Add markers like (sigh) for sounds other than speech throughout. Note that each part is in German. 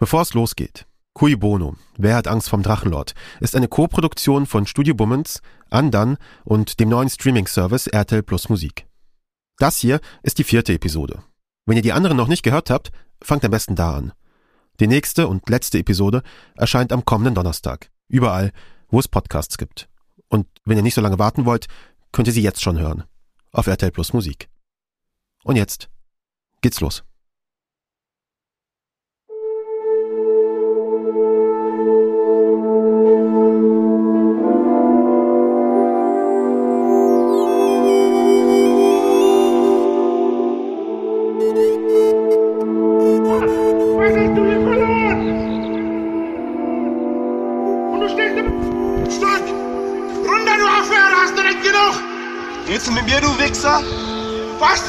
Bevor es losgeht, Cui Bono, Wer hat Angst vom Drachenlord, ist eine Co-Produktion von Studio Bummens, Andan und dem neuen Streaming-Service RTL Plus Musik. Das hier ist die vierte Episode. Wenn ihr die anderen noch nicht gehört habt, fangt am besten da an. Die nächste und letzte Episode erscheint am kommenden Donnerstag. Überall, wo es Podcasts gibt. Und wenn ihr nicht so lange warten wollt, könnt ihr sie jetzt schon hören. Auf RTL Plus Musik. Und jetzt geht's los. Redst du mit mir, du Wichser? Was?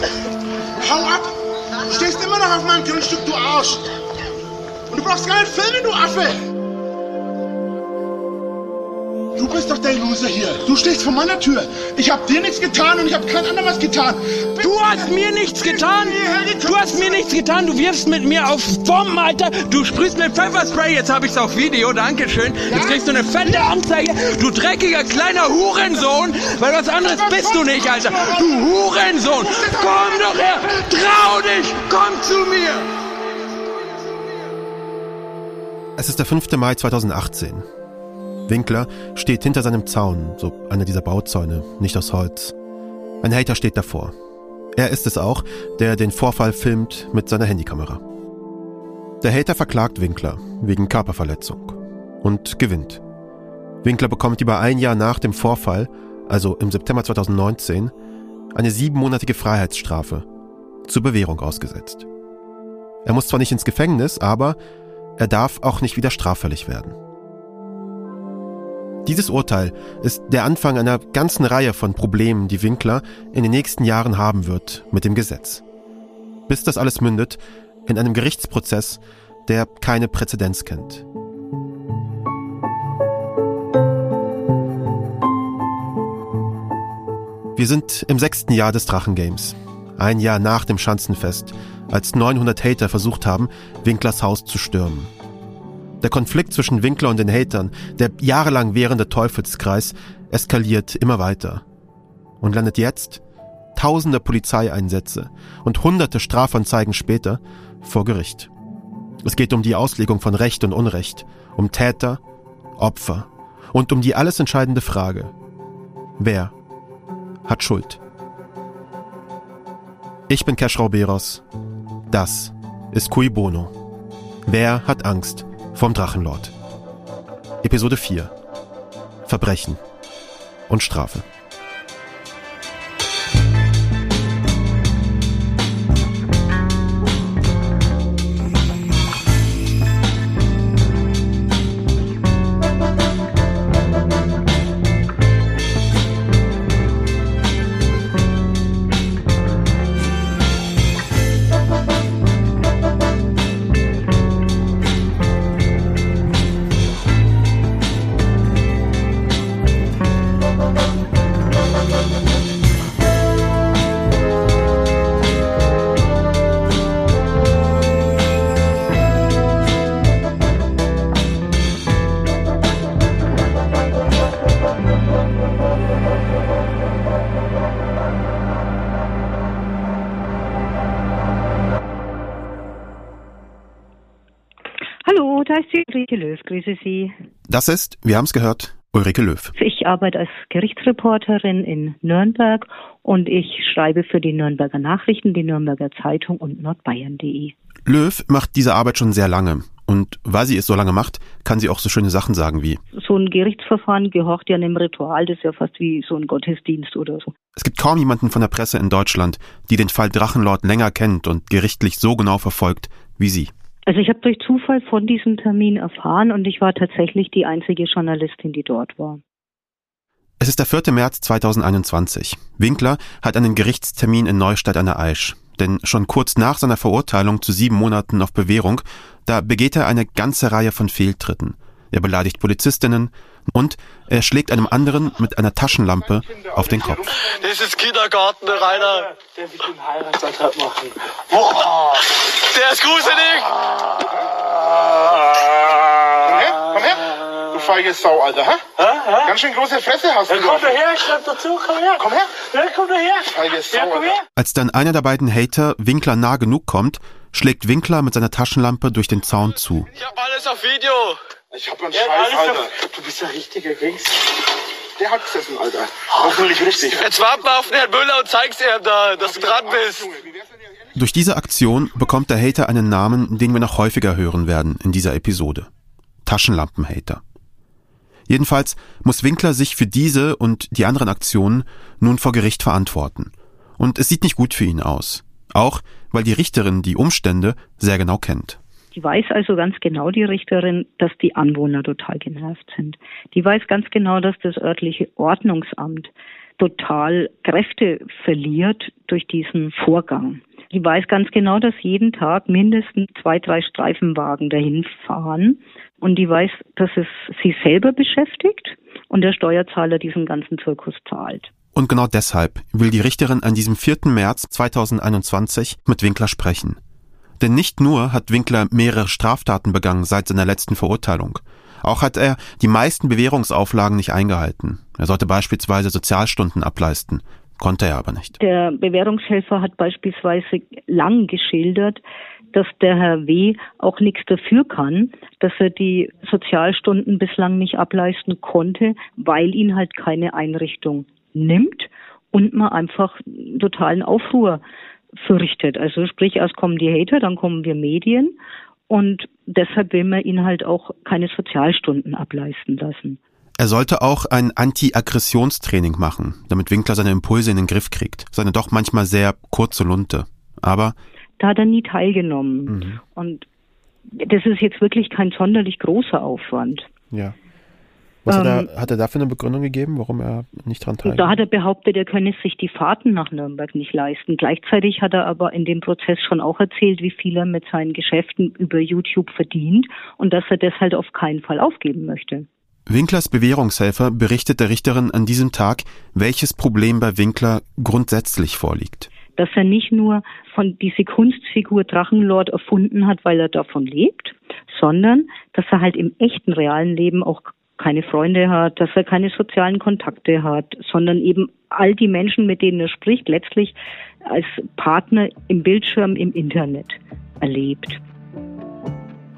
Hau ab! Du stehst immer noch auf meinem Grundstück, du Arsch! Und du brauchst nicht filmen, du Affe! Du bist doch der Loser hier. Du stehst vor meiner Tür. Ich hab dir nichts getan und ich hab kein anderem was getan. Du hast mir nichts getan. Du hast mir nichts getan. Du wirfst mit mir auf Bomben, Alter. Du sprühst mit Pfefferspray. Jetzt habe ich's auf Video. Dankeschön. Jetzt kriegst du eine fette Anzeige. Du dreckiger kleiner Hurensohn. Weil was anderes bist du nicht, Alter. Du Hurensohn. Komm doch her. Trau dich. Komm zu mir. Es ist der 5. Mai 2018. Winkler steht hinter seinem Zaun, so einer dieser Bauzäune, nicht aus Holz. Ein Hater steht davor. Er ist es auch, der den Vorfall filmt mit seiner Handykamera. Der Hater verklagt Winkler wegen Körperverletzung und gewinnt. Winkler bekommt über ein Jahr nach dem Vorfall, also im September 2019, eine siebenmonatige Freiheitsstrafe zur Bewährung ausgesetzt. Er muss zwar nicht ins Gefängnis, aber er darf auch nicht wieder straffällig werden. Dieses Urteil ist der Anfang einer ganzen Reihe von Problemen, die Winkler in den nächsten Jahren haben wird mit dem Gesetz. Bis das alles mündet in einem Gerichtsprozess, der keine Präzedenz kennt. Wir sind im sechsten Jahr des Drachengames. Ein Jahr nach dem Schanzenfest, als 900 Hater versucht haben, Winklers Haus zu stürmen. Der Konflikt zwischen Winkler und den Hatern, der jahrelang währende Teufelskreis, eskaliert immer weiter und landet jetzt, tausende Polizeieinsätze und hunderte Strafanzeigen später, vor Gericht. Es geht um die Auslegung von Recht und Unrecht, um Täter, Opfer und um die alles entscheidende Frage. Wer hat Schuld? Ich bin Keschrau Beros. Das ist Cui Bono. Wer hat Angst vom Drachenlord. Episode 4 Verbrechen und Strafe. Grüße Sie. Das ist, wir haben es gehört, Ulrike Löw. Ich arbeite als Gerichtsreporterin in Nürnberg und ich schreibe für die Nürnberger Nachrichten, die Nürnberger Zeitung und nordbayern.de. Löw macht diese Arbeit schon sehr lange. Und weil sie es so lange macht, kann sie auch so schöne Sachen sagen wie So ein Gerichtsverfahren gehorcht ja einem Ritual, das ist ja fast wie so ein Gottesdienst oder so. Es gibt kaum jemanden von der Presse in Deutschland, die den Fall Drachenlord länger kennt und gerichtlich so genau verfolgt wie sie. Also ich habe durch Zufall von diesem Termin erfahren und ich war tatsächlich die einzige Journalistin, die dort war. Es ist der 4. März 2021. Winkler hat einen Gerichtstermin in Neustadt an der Aisch. Denn schon kurz nach seiner Verurteilung zu sieben Monaten auf Bewährung, da begeht er eine ganze Reihe von Fehltritten. Er beleidigt Polizistinnen und er schlägt einem anderen mit einer Taschenlampe auf den Kopf. Das ist Kindergarten, Rainer. Darf ich den Heiratsantrag machen? Boah, der ist gruselig. feige Sau, Alter, hä? Hä? Ganz schön große Fresse hast Ja, du. komm Alter. doch her, schreib dazu, komm her. Komm her. Ja, komm doch her. Feige Sau, Ja, komm her. Als dann einer der beiden Hater Winkler nah genug kommt, schlägt Winkler mit seiner Taschenlampe durch den Zaun zu. Ich hab alles auf Video. Ich hab einen Ja, Scheiß, Alter. auf... Du bist ein richtiger Gangster. Der hat gesessen, Alter. Hoffentlich richtig. Jetzt wart mal auf den Herrn Müller und zeig's ihm da, dass du dran bist. Durch diese Aktion bekommt der Hater einen Namen, den wir noch häufiger hören werden in dieser Episode. Taschenlampenhater. Jedenfalls muss Winkler sich für diese und die anderen Aktionen nun vor Gericht verantworten. Und es sieht nicht gut für ihn aus. Auch weil die Richterin die Umstände sehr genau kennt. Die weiß also ganz genau, die Richterin, dass die Anwohner total genervt sind. Die weiß ganz genau, dass das örtliche Ordnungsamt total Kräfte verliert durch diesen Vorgang. Die weiß ganz genau, dass jeden Tag mindestens zwei, drei Streifenwagen dahin fahren. Und die weiß, dass es sie selber beschäftigt und der Steuerzahler diesen ganzen Zirkus zahlt. Und genau deshalb will die Richterin an diesem 4. März 2021 mit Winkler sprechen. Denn nicht nur hat Winkler mehrere Straftaten begangen seit seiner letzten Verurteilung. Auch hat er die meisten Bewährungsauflagen nicht eingehalten. Er sollte beispielsweise Sozialstunden ableisten, konnte er aber nicht. Der Bewährungshelfer hat beispielsweise lang geschildert, dass der Herr W. auch nichts dafür kann, dass er die Sozialstunden bislang nicht ableisten konnte, weil ihn halt keine Einrichtung nimmt und man einfach totalen Aufruhr fürchtet. Also sprich, erst kommen die Hater, dann kommen wir Medien und deshalb will man ihn halt auch keine Sozialstunden ableisten lassen. Er sollte auch ein Anti-Aggressionstraining machen, damit Winkler seine Impulse in den Griff kriegt. Seine doch manchmal sehr kurze Lunte. Aber Da hat er nie teilgenommen. Und das ist jetzt wirklich kein sonderlich großer Aufwand. ja. Was Ähm, hat, er, hat er dafür eine Begründung gegeben, warum er nicht dran teilnimmt? da hat er behauptet, er könne sich die Fahrten nach Nürnberg nicht leisten. Gleichzeitig hat er aber in dem Prozess schon auch erzählt, wie viel er mit seinen Geschäften über YouTube verdient und dass er das halt auf keinen Fall aufgeben möchte. Winklers Bewährungshelfer berichtet der Richterin an diesem Tag, welches Problem bei Winkler grundsätzlich vorliegt. Dass er nicht nur von diese Kunstfigur Drachenlord erfunden hat, weil er davon lebt, sondern dass er halt im echten realen Leben auch keine Freunde hat, dass er keine sozialen Kontakte hat, sondern eben all die Menschen, mit denen er spricht, letztlich als Partner im Bildschirm im Internet erlebt.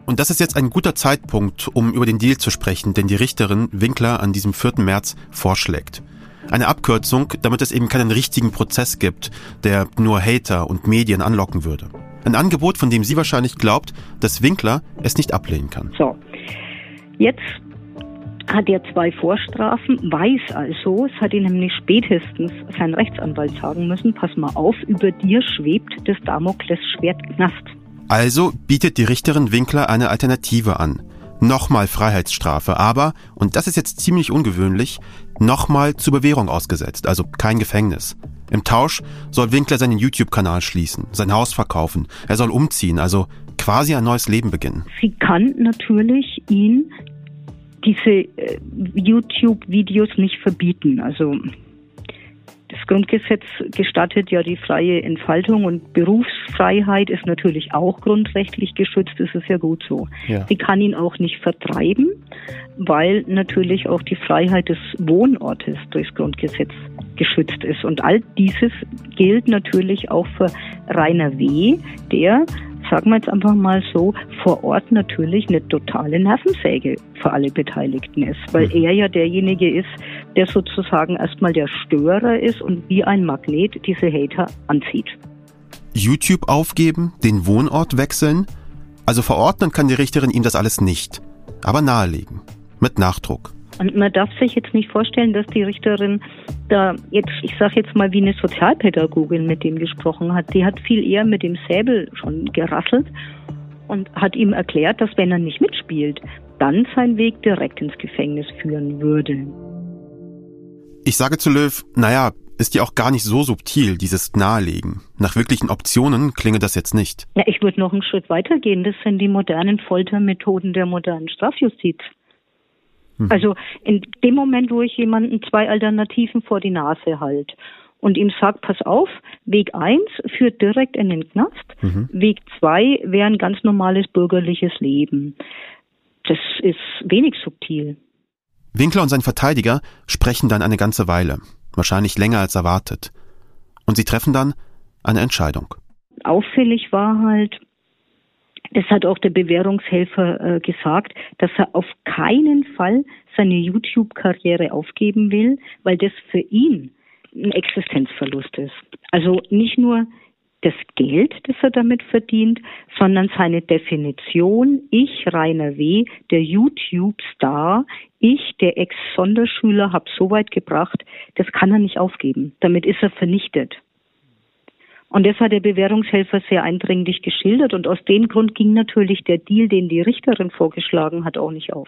Und das ist jetzt ein guter Zeitpunkt, um über den Deal zu sprechen, den die Richterin Winkler an diesem 4. März vorschlägt. Eine Abkürzung, damit es eben keinen richtigen Prozess gibt, der nur Hater und Medien anlocken würde. Ein Angebot, von dem sie wahrscheinlich glaubt, dass Winkler es nicht ablehnen kann. So, jetzt hat er zwei Vorstrafen, weiß also, es hat ihn nämlich spätestens sein Rechtsanwalt sagen müssen, pass mal auf, über dir schwebt das Damoklesschwert Knast. Also bietet die Richterin Winkler eine Alternative an. Nochmal Freiheitsstrafe, aber, und das ist jetzt ziemlich ungewöhnlich, nochmal zur Bewährung ausgesetzt, also kein Gefängnis. Im Tausch soll Winkler seinen YouTube-Kanal schließen, sein Haus verkaufen, er soll umziehen, also quasi ein neues Leben beginnen. Sie kann natürlich ihn diese äh, YouTube-Videos nicht verbieten. Also das Grundgesetz gestattet ja die freie Entfaltung und Berufsfreiheit ist natürlich auch grundrechtlich geschützt. Das ist ja gut so. Ja. Sie kann ihn auch nicht vertreiben, weil natürlich auch die Freiheit des Wohnortes durchs Grundgesetz geschützt ist. Und all dieses gilt natürlich auch für Rainer W., der sagen wir jetzt einfach mal so, vor Ort natürlich eine totale Nervensäge für alle Beteiligten ist, weil er ja derjenige ist, der sozusagen erstmal der Störer ist und wie ein Magnet diese Hater anzieht. YouTube aufgeben, den Wohnort wechseln? Also verordnen kann die Richterin ihm das alles nicht, aber nahelegen. Mit Nachdruck. Und man darf sich jetzt nicht vorstellen, dass die Richterin da jetzt, ich sage jetzt mal wie eine Sozialpädagogin mit dem gesprochen hat. Die hat viel eher mit dem Säbel schon gerasselt und hat ihm erklärt, dass wenn er nicht mitspielt, dann sein Weg direkt ins Gefängnis führen würde. Ich sage zu Löw, naja, ist ja auch gar nicht so subtil, dieses Nahelegen. Nach wirklichen Optionen klinge das jetzt nicht. Ja, ich würde noch einen Schritt weiter gehen. Das sind die modernen Foltermethoden der modernen Strafjustiz. Also in dem Moment, wo ich jemanden zwei Alternativen vor die Nase halte und ihm sage, pass auf, Weg eins führt direkt in den Knast, Weg zwei wäre ein ganz normales bürgerliches Leben. Das ist wenig subtil. Winkler und sein Verteidiger sprechen dann eine ganze Weile, wahrscheinlich länger als erwartet. Und sie treffen dann eine Entscheidung. Auffällig war halt, das hat auch der Bewährungshelfer äh, gesagt, dass er auf keinen Fall seine YouTube-Karriere aufgeben will, weil das für ihn ein Existenzverlust ist. Also nicht nur das Geld, das er damit verdient, sondern seine Definition, ich, Rainer W., der YouTube-Star, ich, der Ex-Sonderschüler, habe so weit gebracht, das kann er nicht aufgeben. Damit ist er vernichtet. Und das hat der Bewährungshelfer sehr eindringlich geschildert und aus dem Grund ging natürlich der Deal, den die Richterin vorgeschlagen hat, auch nicht auf.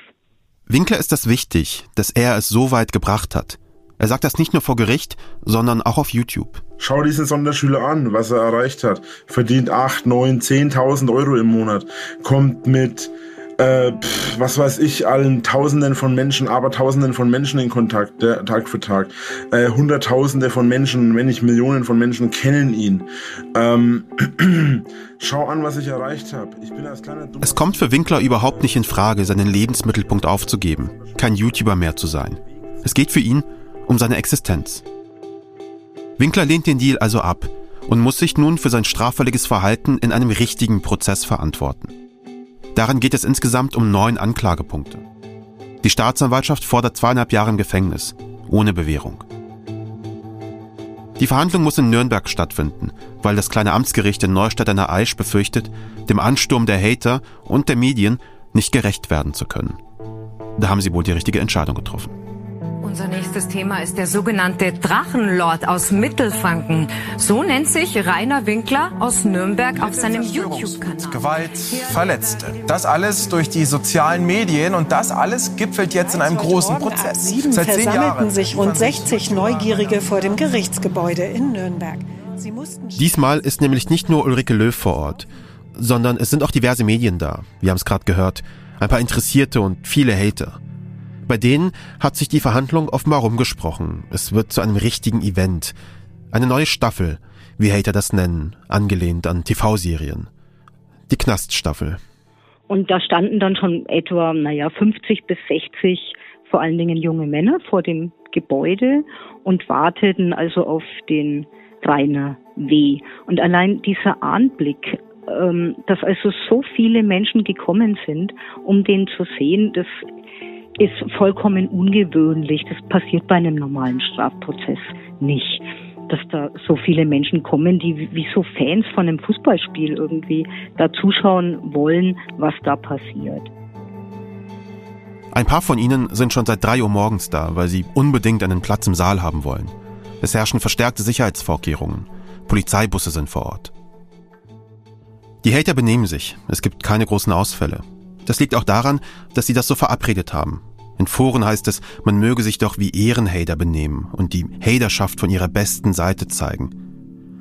Winkler ist das wichtig, dass er es so weit gebracht hat. Er sagt das nicht nur vor Gericht, sondern auch auf YouTube. Schau diesen Sonderschüler an, was er erreicht hat. Verdient 8, 9, 10.000 Euro im Monat. Kommt mit äh, was weiß ich, allen Tausenden von Menschen, aber Tausenden von Menschen in Kontakt, der, Tag für Tag. Äh, Hunderttausende von Menschen, wenn nicht Millionen von Menschen kennen ihn. Ähm, (clears throat) schau an, was ich erreicht habe. Es kommt für Winkler überhaupt nicht in Frage, seinen Lebensmittelpunkt aufzugeben, kein YouTuber mehr zu sein. Es geht für ihn um seine Existenz. Winkler lehnt den Deal also ab und muss sich nun für sein straffälliges Verhalten in einem richtigen Prozess verantworten. Darin geht es insgesamt um neun Anklagepunkte. Die Staatsanwaltschaft fordert zweieinhalb Jahre im Gefängnis, ohne Bewährung. Die Verhandlung muss in Nürnberg stattfinden, weil das kleine Amtsgericht in Neustadt an der Aisch befürchtet, dem Ansturm der Hater und der Medien nicht gerecht werden zu können. Da haben sie wohl die richtige Entscheidung getroffen. Unser nächstes Thema ist der sogenannte Drachenlord aus Mittelfranken. So nennt sich Rainer Winkler aus Nürnberg auf seinem YouTube-Kanal. Gewalt, Verletzte. Das alles durch die sozialen Medien und das alles gipfelt jetzt in einem großen Prozess. Seit zehn versammelten sich rund 60 Neugierige vor dem Gerichtsgebäude in Nürnberg. Diesmal ist nämlich nicht nur Ulrike Löw vor Ort, sondern es sind auch diverse Medien da. Wir haben es gerade gehört. Ein paar Interessierte und viele Hater. Bei denen hat sich die Verhandlung offenbar rumgesprochen. Es wird zu einem richtigen Event. Eine neue Staffel, wie Hater das nennen, angelehnt an TV-Serien. Die Knaststaffel. Und da standen dann schon etwa, naja, 50 bis 60 vor allen Dingen junge Männer vor dem Gebäude und warteten also auf den Rainer W. Und allein dieser Anblick, ähm, dass also so viele Menschen gekommen sind, um den zu sehen, das ist vollkommen ungewöhnlich. Das passiert bei einem normalen Strafprozess nicht. Dass da so viele Menschen kommen, die wie so Fans von einem Fußballspiel irgendwie da zuschauen wollen, was da passiert. Ein paar von ihnen sind schon seit drei Uhr morgens da, weil sie unbedingt einen Platz im Saal haben wollen. Es herrschen verstärkte Sicherheitsvorkehrungen. Polizeibusse sind vor Ort. Die Hater benehmen sich. Es gibt keine großen Ausfälle. Das liegt auch daran, dass sie das so verabredet haben. In Foren heißt es, man möge sich doch wie Ehrenhater benehmen und die Haterschaft von ihrer besten Seite zeigen.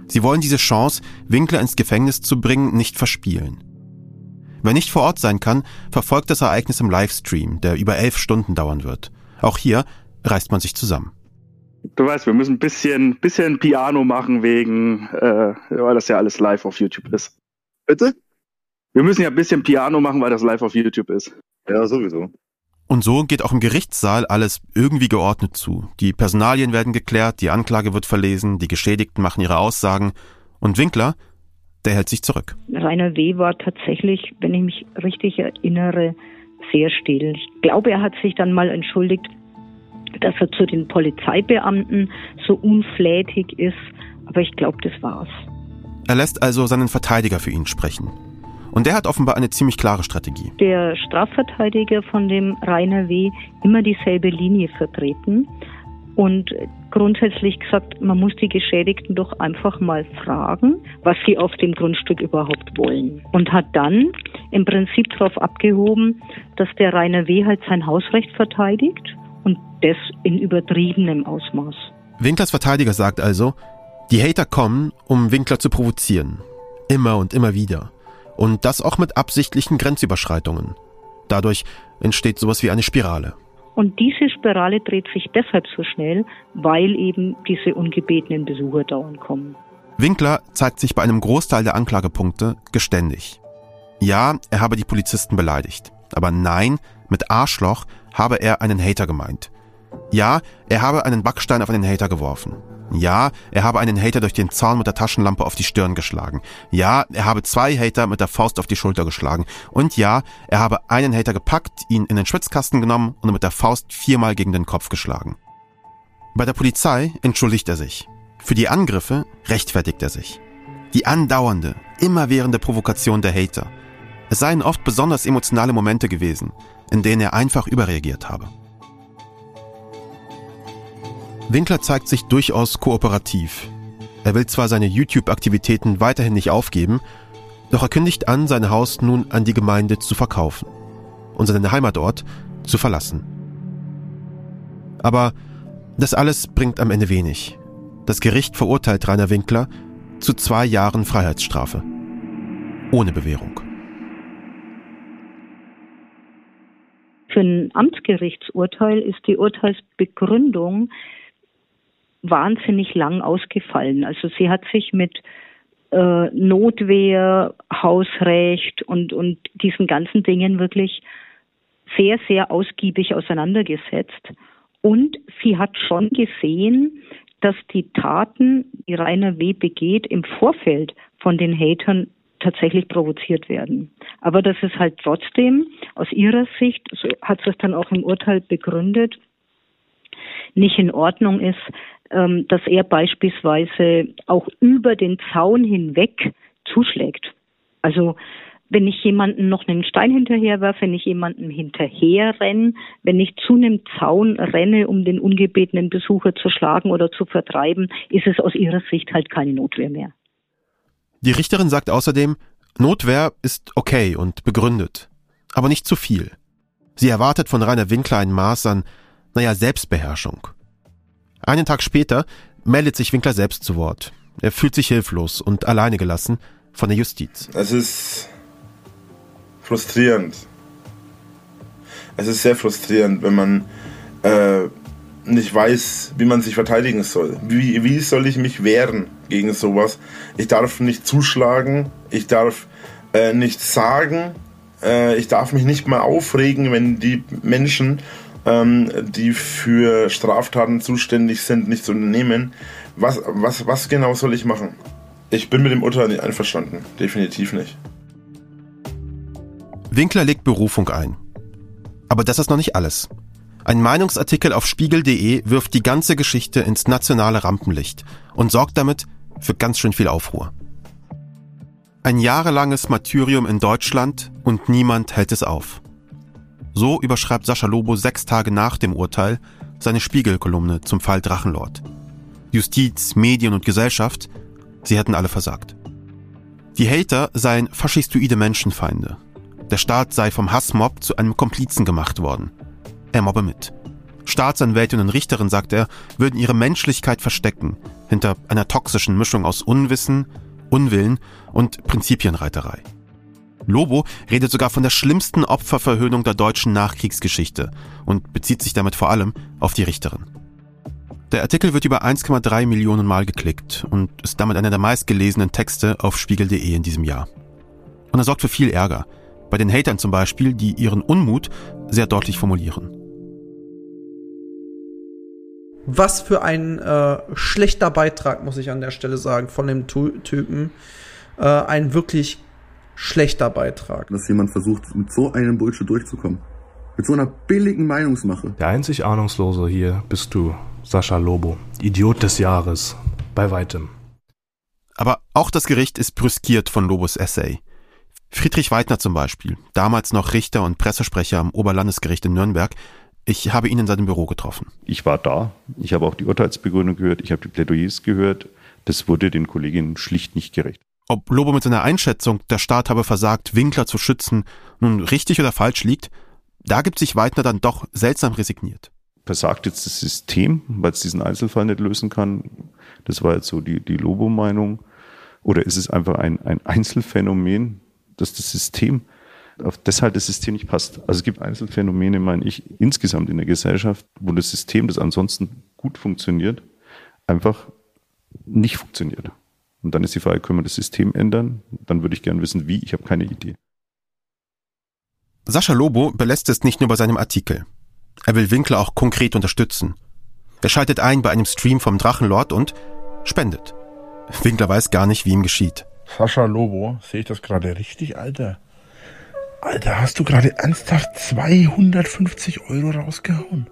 Sie wollen diese Chance, Winkler ins Gefängnis zu bringen, nicht verspielen. Wer nicht vor Ort sein kann, verfolgt das Ereignis im Livestream, der über elf Stunden dauern wird. Auch hier reißt man sich zusammen. Du weißt, wir müssen ein bisschen, bisschen Piano machen wegen, äh, weil das ja alles live auf YouTube ist. Bitte? Wir müssen ja ein bisschen Piano machen, weil das live auf YouTube ist. Ja, sowieso. Und so geht auch im Gerichtssaal alles irgendwie geordnet zu. Die Personalien werden geklärt, die Anklage wird verlesen, die Geschädigten machen ihre Aussagen und Winkler, der hält sich zurück. Rainer W. war tatsächlich, wenn ich mich richtig erinnere, sehr still. Ich glaube, er hat sich dann mal entschuldigt, dass er zu den Polizeibeamten so unflätig ist, aber ich glaube, das war's. Er lässt also seinen Verteidiger für ihn sprechen. Und der hat offenbar eine ziemlich klare Strategie. Der Strafverteidiger von dem Rainer W. immer dieselbe Linie vertreten und grundsätzlich gesagt, man muss die Geschädigten doch einfach mal fragen, was sie auf dem Grundstück überhaupt wollen. Und hat dann im Prinzip darauf abgehoben, dass der Rainer W. halt sein Hausrecht verteidigt und das in übertriebenem Ausmaß. Winklers Verteidiger sagt also, die Hater kommen, um Winkler zu provozieren. Immer und immer wieder. Und das auch mit absichtlichen Grenzüberschreitungen. Dadurch entsteht sowas wie eine Spirale. Und diese Spirale dreht sich deshalb so schnell, weil eben diese ungebetenen Besucher dauernd kommen. Winkler zeigt sich bei einem Großteil der Anklagepunkte geständig. Ja, er habe die Polizisten beleidigt. Aber nein, mit Arschloch habe er einen Hater gemeint. Ja, er habe einen Backstein auf einen Hater geworfen. Ja, er habe einen Hater durch den Zaun mit der Taschenlampe auf die Stirn geschlagen. Ja, er habe zwei Hater mit der Faust auf die Schulter geschlagen. Und ja, er habe einen Hater gepackt, ihn in den Schwitzkasten genommen und mit der Faust viermal gegen den Kopf geschlagen. Bei der Polizei entschuldigt er sich. Für die Angriffe rechtfertigt er sich. Die andauernde, immerwährende Provokation der Hater. Es seien oft besonders emotionale Momente gewesen, in denen er einfach überreagiert habe. Winkler zeigt sich durchaus kooperativ. Er will zwar seine YouTube-Aktivitäten weiterhin nicht aufgeben, doch er kündigt an, sein Haus nun an die Gemeinde zu verkaufen und seinen Heimatort zu verlassen. Aber das alles bringt am Ende wenig. Das Gericht verurteilt Rainer Winkler zu zwei Jahren Freiheitsstrafe. Ohne Bewährung. Für ein Amtsgerichtsurteil ist die Urteilsbegründung wahnsinnig lang ausgefallen. Also sie hat sich mit äh, Notwehr, Hausrecht und, und diesen ganzen Dingen wirklich sehr, sehr ausgiebig auseinandergesetzt. Und sie hat schon gesehen, dass die Taten, die Rainer W. begeht, im Vorfeld von den Hatern tatsächlich provoziert werden. Aber dass es halt trotzdem aus ihrer Sicht, so hat sie es dann auch im Urteil begründet, nicht in Ordnung ist, ähm, dass er beispielsweise auch über den Zaun hinweg zuschlägt. Also wenn ich jemanden noch einen Stein hinterherwerfe, wenn ich jemanden hinterher renne, wenn ich zu einem Zaun renne, um den ungebetenen Besucher zu schlagen oder zu vertreiben, ist es aus ihrer Sicht halt keine Notwehr mehr. Die Richterin sagt außerdem, Notwehr ist okay und begründet, aber nicht zu viel. Sie erwartet von Rainer Winkler ein Maß an, naja, Selbstbeherrschung. Einen Tag später meldet sich Winkler selbst zu Wort. Er fühlt sich hilflos und alleine gelassen von der Justiz. Es ist frustrierend. Es ist sehr frustrierend, wenn man äh, nicht weiß, wie man sich verteidigen soll. Wie, wie soll ich mich wehren gegen sowas? Ich darf nicht zuschlagen, ich darf äh, nichts sagen, äh, ich darf mich nicht mal aufregen, wenn die Menschen ähm, die für Straftaten zuständig sind, nichts unternehmen. Was, was, was genau soll ich machen? Ich bin mit dem Urteil nicht einverstanden. Definitiv nicht. Winkler legt Berufung ein. Aber das ist noch nicht alles. Ein Meinungsartikel auf spiegel.de wirft die ganze Geschichte ins nationale Rampenlicht und sorgt damit für ganz schön viel Aufruhr. Ein jahrelanges Martyrium in Deutschland und niemand hält es auf. So überschreibt Sascha Lobo sechs Tage nach dem Urteil seine Spiegelkolumne zum Fall Drachenlord. Justiz, Medien und Gesellschaft, sie hätten alle versagt. Die Hater seien faschistoide Menschenfeinde. Der Staat sei vom Hassmob zu einem Komplizen gemacht worden. Er mobbe mit. Staatsanwältin und Richterin, sagt er, würden ihre Menschlichkeit verstecken hinter einer toxischen Mischung aus Unwissen, Unwillen und Prinzipienreiterei. Lobo redet sogar von der schlimmsten Opferverhöhnung der deutschen Nachkriegsgeschichte und bezieht sich damit vor allem auf die Richterin. Der Artikel wird über 1,3 Millionen Mal geklickt und ist damit einer der meistgelesenen Texte auf spiegel.de in diesem Jahr. Und er sorgt für viel Ärger. Bei den Hatern zum Beispiel, die ihren Unmut sehr deutlich formulieren. Was für ein äh, schlechter Beitrag, muss ich an der Stelle sagen, von dem Typen. Äh, ein wirklich schlechter Beitrag. Dass jemand versucht, mit so einem Bullshit durchzukommen. Mit so einer billigen Meinungsmache. Der einzig Ahnungslose hier bist du, Sascha Lobo. Idiot des Jahres. Bei weitem. Aber auch das Gericht ist brüskiert von Lobos Essay. Friedrich Weidner zum Beispiel, damals noch Richter und Pressesprecher am Oberlandesgericht in Nürnberg, ich habe ihn in seinem Büro getroffen. Ich war da, ich habe auch die Urteilsbegründung gehört, ich habe die Plädoyers gehört. Das wurde den Kolleginnen schlicht nicht gerecht. Ob Lobo mit seiner Einschätzung, der Staat habe versagt, Winkler zu schützen, nun richtig oder falsch liegt, da gibt sich Weidner dann doch seltsam resigniert. Versagt jetzt das System, weil es diesen Einzelfall nicht lösen kann? Das war jetzt so die, die Lobo-Meinung. Oder ist es einfach ein, ein Einzelfänomen, dass das System, auf das halt das System nicht passt? Also es gibt Einzelfänomene, meine ich, insgesamt in der Gesellschaft, wo das System, das ansonsten gut funktioniert, einfach nicht funktioniert. Und dann ist die Frage, können wir das System ändern? Dann würde ich gerne wissen, wie. Ich habe keine Idee. Sascha Lobo belässt es nicht nur bei seinem Artikel. Er will Winkler auch konkret unterstützen. Er schaltet ein bei einem Stream vom Drachenlord und spendet. Winkler weiß gar nicht, wie ihm geschieht. Sascha Lobo, sehe ich das gerade richtig, Alter? Alter, hast du gerade ernsthaft 250 Euro rausgehauen?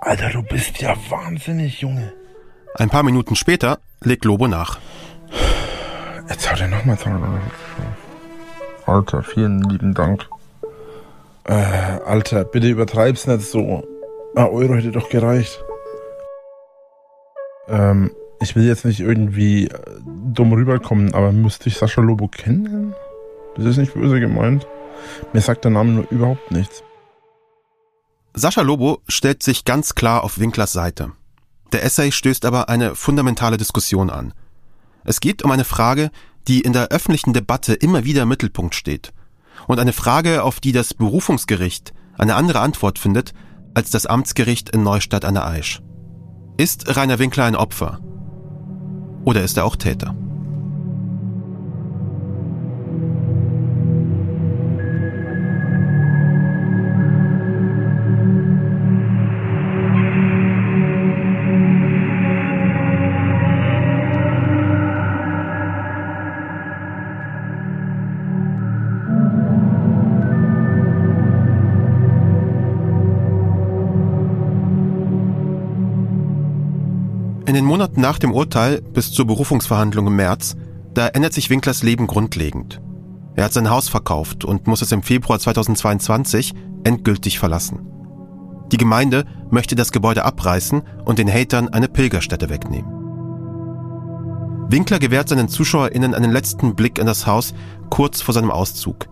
Alter, du bist ja wahnsinnig, Junge. Ein paar Minuten später legt Lobo nach. Jetzt hat er nochmal 250 Alter, vielen lieben Dank. Äh, Alter, bitte übertreib's nicht so. Ein Euro hätte doch gereicht. Ähm, ich will jetzt nicht irgendwie äh, dumm rüberkommen, aber müsste ich Sascha Lobo kennen? Das ist nicht böse gemeint. Mir sagt der Name nur überhaupt nichts. Sascha Lobo stellt sich ganz klar auf Winklers Seite. Der Essay stößt aber eine fundamentale Diskussion an. Es geht um eine Frage, die in der öffentlichen Debatte immer wieder im Mittelpunkt steht. Und eine Frage, auf die das Berufungsgericht eine andere Antwort findet als das Amtsgericht in Neustadt an der Aisch. Ist Rainer Winkler ein Opfer? Oder ist er auch Täter? In den Monaten nach dem Urteil bis zur Berufungsverhandlung im März, da ändert sich Winklers Leben grundlegend. Er hat sein Haus verkauft und muss es im Februar 2022 endgültig verlassen. Die Gemeinde möchte das Gebäude abreißen und den Hatern eine Pilgerstätte wegnehmen. Winkler gewährt seinen ZuschauerInnen einen letzten Blick in das Haus kurz vor seinem Auszug.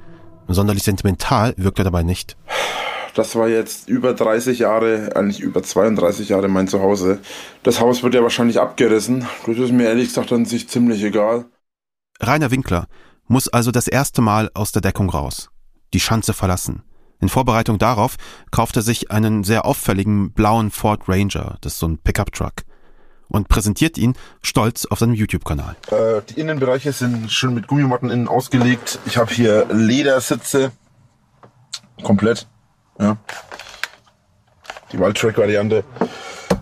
Sonderlich sentimental wirkt er dabei nicht. Das war jetzt über 30 Jahre, eigentlich über 32 Jahre mein Zuhause. Das Haus wird ja wahrscheinlich abgerissen. Das ist mir ehrlich gesagt an sich ziemlich egal. Rainer Winkler muss also das erste Mal aus der Deckung raus, die Schanze verlassen. In Vorbereitung darauf kauft er sich einen sehr auffälligen blauen Ford Ranger, das ist so ein Pickup-Truck, und präsentiert ihn stolz auf seinem YouTube-Kanal. Äh, die Innenbereiche sind schön mit Gummimatten innen ausgelegt. Ich habe hier Ledersitze, komplett. Ja. Die Wildtrack-Variante.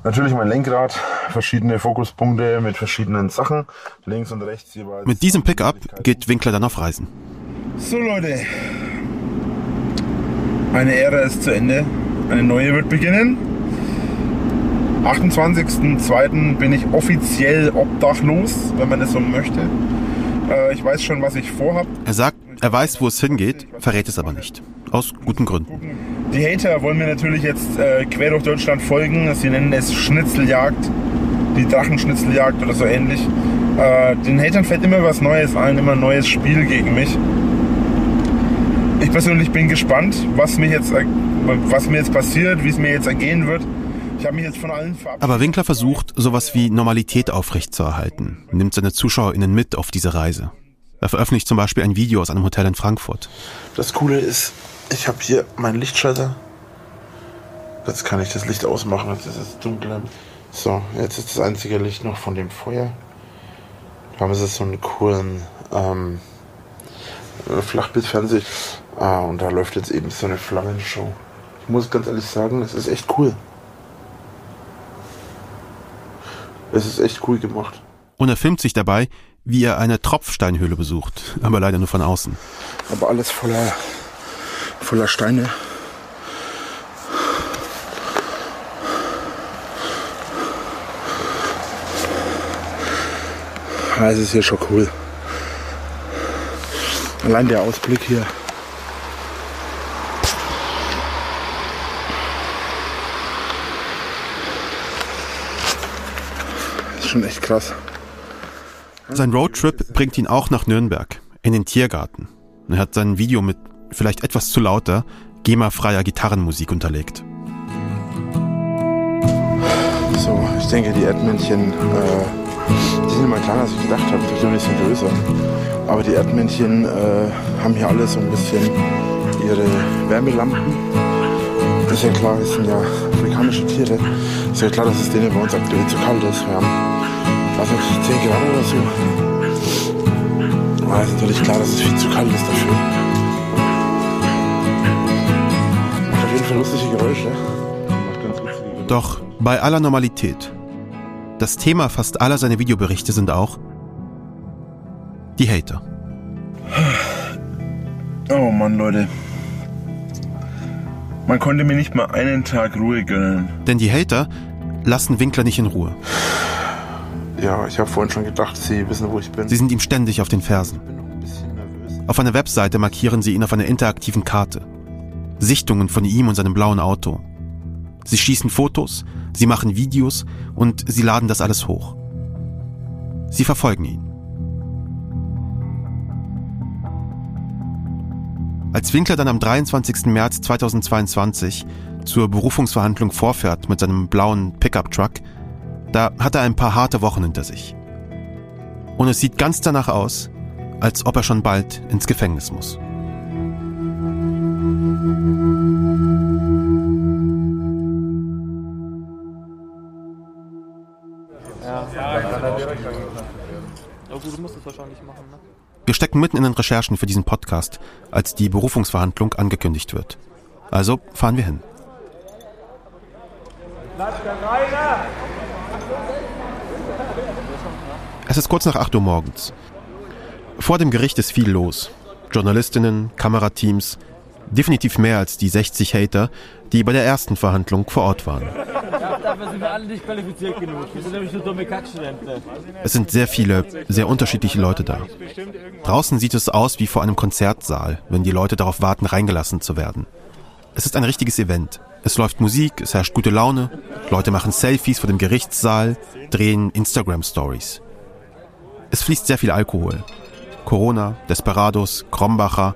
Natürlich mein Lenkrad, verschiedene Fokuspunkte mit verschiedenen Sachen, links und rechts jeweils. Mit diesem Pickup geht Winkler dann auf Reisen. So Leute, eine Ära ist zu Ende, eine neue wird beginnen. 28.02. bin ich offiziell obdachlos, wenn man es so möchte. Äh, ich weiß schon, was ich vorhab. Er sagt, er weiß, wo es hingeht, verrät es aber nicht. Aus guten Gründen. Die Hater wollen mir natürlich jetzt äh, quer durch Deutschland folgen. Sie nennen es Schnitzeljagd, die Drachenschnitzeljagd oder so ähnlich. Äh, den Hatern fällt immer was Neues ein, immer ein neues Spiel gegen mich. Ich persönlich bin gespannt, was mir jetzt, äh, was mir jetzt passiert, wie es mir jetzt ergehen wird. Ich habe mich jetzt von allen verabschiedet. Aber Winkler versucht, sowas wie Normalität aufrechtzuerhalten, nimmt seine ZuschauerInnen mit auf diese Reise. Er veröffentlicht zum Beispiel ein Video aus einem Hotel in Frankfurt. Das Coole ist, ich habe hier meinen Lichtschalter. Jetzt kann ich das Licht ausmachen, jetzt ist es dunkel. So, jetzt ist das einzige Licht noch von dem Feuer. Da haben sie so einen coolen ähm, Flachbildfernseher. Ah, und da läuft jetzt eben so eine Flammenshow. Ich muss ganz ehrlich sagen, es ist echt cool. Es ist echt cool gemacht. Und er filmt sich dabei, wie er eine Tropfsteinhöhle besucht, aber leider nur von außen. Aber alles voller, voller Steine. Ah, es ist hier schon cool. Allein der Ausblick hier. Ist schon echt krass. Sein Roadtrip bringt ihn auch nach Nürnberg, in den Tiergarten. Er hat sein Video mit vielleicht etwas zu lauter, GEMA-freier Gitarrenmusik unterlegt. So, ich denke, die Erdmännchen, äh, die sind immer kleiner, als ich gedacht habe. Die sind ein bisschen größer. Aber die Erdmännchen äh, haben hier alle so ein bisschen ihre Wärmelampen. Ist ja klar, es sind ja afrikanische Tiere. Ist ja klar, dass es denen bei uns aktuell zu kalt ist. Wir haben, weiß ich, 10 Grad oder so. Aber es ist natürlich klar, dass es viel zu kalt ist dafür. Auf jeden schon lustige Geräusche. Doch bei aller Normalität. Das Thema fast aller seiner Videoberichte sind auch die Hater. Oh Mann, Leute. Man konnte mir nicht mal einen Tag Ruhe gönnen. Denn die Hater lassen Winkler nicht in Ruhe. Ja, ich habe vorhin schon gedacht, sie wissen, wo ich bin. Sie sind ihm ständig auf den Fersen. Auf einer Webseite markieren sie ihn auf einer interaktiven Karte. Sichtungen von ihm und seinem blauen Auto. Sie schießen Fotos, sie machen Videos und sie laden das alles hoch. Sie verfolgen ihn. Als Winkler dann am 23. März 2022 zur Berufungsverhandlung vorfährt mit seinem blauen Pickup-Truck, da hat er ein paar harte Wochen hinter sich. Und es sieht ganz danach aus, als ob er schon bald ins Gefängnis muss. Wir stecken mitten in den Recherchen für diesen Podcast, als die Berufungsverhandlung angekündigt wird. Also fahren wir hin. Es ist kurz nach 8 Uhr morgens. Vor dem Gericht ist viel los. Journalistinnen, Kamerateams, definitiv mehr als die 60 Hater, die bei der ersten Verhandlung vor Ort waren. Dafür sind wir alle nicht qualifiziert genug. Wir sind nämlich nur dumme Kackstudenten. Es sind sehr viele, sehr unterschiedliche Leute da. Draußen sieht es aus wie vor einem Konzertsaal, wenn die Leute darauf warten, reingelassen zu werden. Es ist ein richtiges Event. Es läuft Musik, es herrscht gute Laune, Leute machen Selfies vor dem Gerichtssaal, drehen Instagram-Stories. Es fließt sehr viel Alkohol. Corona, Desperados, Krombacher.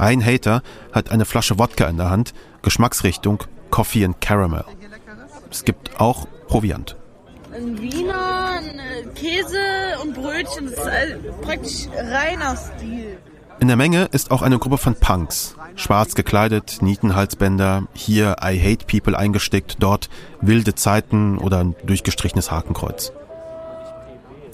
Ein Hater hat eine Flasche Wodka in der Hand, Geschmacksrichtung Coffee and Caramel. Es gibt auch Proviant. Ein Wiener, ein äh, Käse und Brötchen. Das ist praktisch reiner Stil. In der Menge ist auch eine Gruppe von Punks. Schwarz gekleidet, Nietenhalsbänder, hier I Hate People eingestickt, dort wilde Zeiten oder ein durchgestrichenes Hakenkreuz.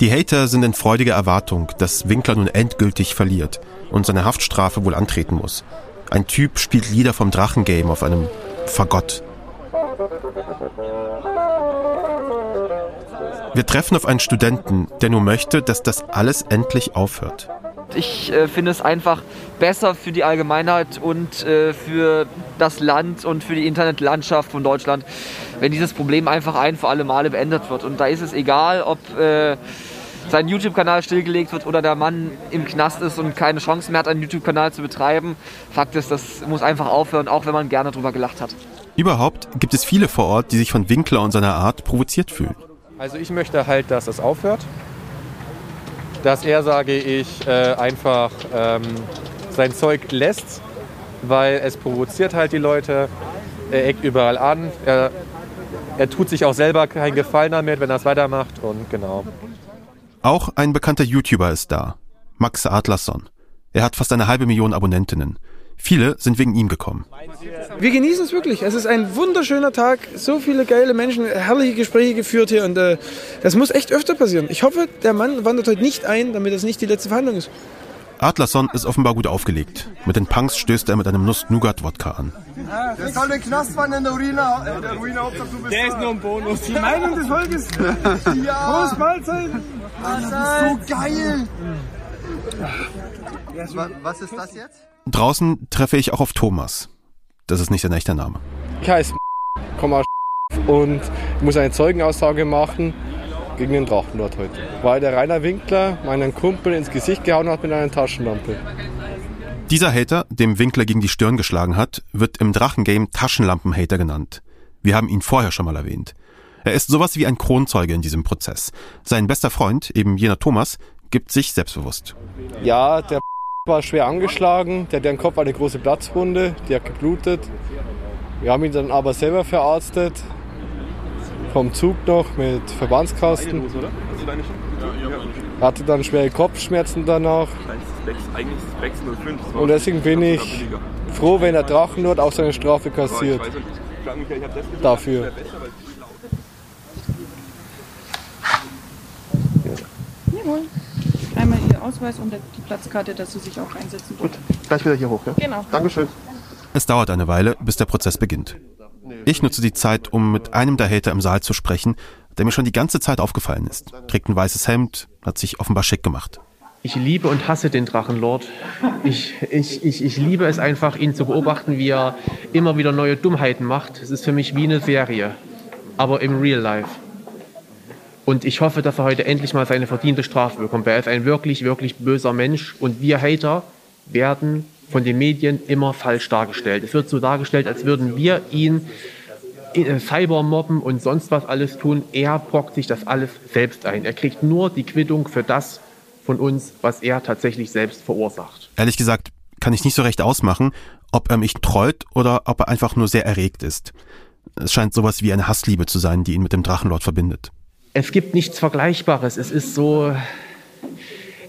Die Hater sind in freudiger Erwartung, dass Winkler nun endgültig verliert und seine Haftstrafe wohl antreten muss. Ein Typ spielt Lieder vom Drachengame auf einem Fagott. Wir treffen auf einen Studenten, der nur möchte, dass das alles endlich aufhört. Ich äh, finde es einfach besser für die Allgemeinheit und äh, für das Land und für die Internetlandschaft von Deutschland, wenn dieses Problem einfach ein für alle Male beendet wird. Und da ist es egal, ob äh, sein YouTube-Kanal stillgelegt wird oder der Mann im Knast ist und keine Chance mehr hat, einen YouTube-Kanal zu betreiben. Fakt ist, das muss einfach aufhören, auch wenn man gerne drüber gelacht hat. Überhaupt gibt es viele vor Ort, die sich von Winkler und seiner Art provoziert fühlen. Also ich möchte halt, dass es aufhört. Dass er, sage ich, äh, einfach ähm, sein Zeug lässt, weil es provoziert halt die Leute. Er eckt überall an. Er, er tut sich auch selber keinen Gefallen damit, wenn er es weitermacht. Und genau. Auch ein bekannter YouTuber ist da, Max Adlerson. Er hat fast eine halbe Million Abonnentinnen. Viele sind wegen ihm gekommen. Wir genießen es wirklich. Es ist ein wunderschöner Tag. So viele geile Menschen, herrliche Gespräche geführt hier. Und äh, das muss echt öfter passieren. Ich hoffe, der Mann wandert heute nicht ein, damit das nicht die letzte Verhandlung ist. Adlerson ist offenbar gut aufgelegt. Mit den Punks stößt er mit einem Nuss-Nougat-Wodka an. Der soll den Knast fahren in der Ruina. Äh, der Ruina Hauptsache du bist Der ist nur ein Bonus. Die Meinung des Volkes. (laughs) ja. Prost, Mahlzeit. Das ist so geil. Was ist das jetzt? Draußen treffe ich auch auf Thomas. Das ist nicht sein echter Name. Ich heiße komme aus (laughs) und muss eine Zeugenaussage machen gegen den Drachenlord heute. Weil der Rainer Winkler meinen Kumpel ins Gesicht gehauen hat mit einer Taschenlampe. Dieser Hater, dem Winkler gegen die Stirn geschlagen hat, wird im Drachengame Taschenlampenhater genannt. Wir haben ihn vorher schon mal erwähnt. Er ist sowas wie ein Kronzeuge in diesem Prozess. Sein bester Freund, eben jener Thomas, gibt sich selbstbewusst. Ja, der (laughs) war schwer angeschlagen, der hat am Kopf eine große Platzwunde, die hat geblutet. Wir haben ihn dann aber selber verarztet, vom Zug noch mit Verbandskasten. Hatte dann schwere Kopfschmerzen danach. Und deswegen bin ich froh, wenn der Drachenlord auch seine Strafe kassiert. Dafür. Jawohl. Einmal Ihr Ausweis und die Platzkarte, dass Sie sich auch einsetzen dürfen. Gleich wieder hier hoch, ja? Genau. Dankeschön. Es dauert eine Weile, bis der Prozess beginnt. Ich nutze die Zeit, um mit einem der Hater im Saal zu sprechen, der mir schon die ganze Zeit aufgefallen ist. Trägt ein weißes Hemd, hat sich offenbar schick gemacht. Ich liebe und hasse den Drachenlord. Ich, ich, ich, ich liebe es einfach, ihn zu beobachten, wie er immer wieder neue Dummheiten macht. Es ist für mich wie eine Serie, aber im Real Life. Und ich hoffe, dass er heute endlich mal seine verdiente Strafe bekommt. Er ist ein wirklich, wirklich böser Mensch und wir Hater werden von den Medien immer falsch dargestellt. Es wird so dargestellt, als würden wir ihn äh, Cybermobben und sonst was alles tun. Er brockt sich das alles selbst ein. Er kriegt nur die Quittung für das von uns, was er tatsächlich selbst verursacht. Ehrlich gesagt kann ich nicht so recht ausmachen, ob er mich trollt oder ob er einfach nur sehr erregt ist. Es scheint sowas wie eine Hassliebe zu sein, die ihn mit dem Drachenlord verbindet. Es gibt nichts Vergleichbares. Es ist so,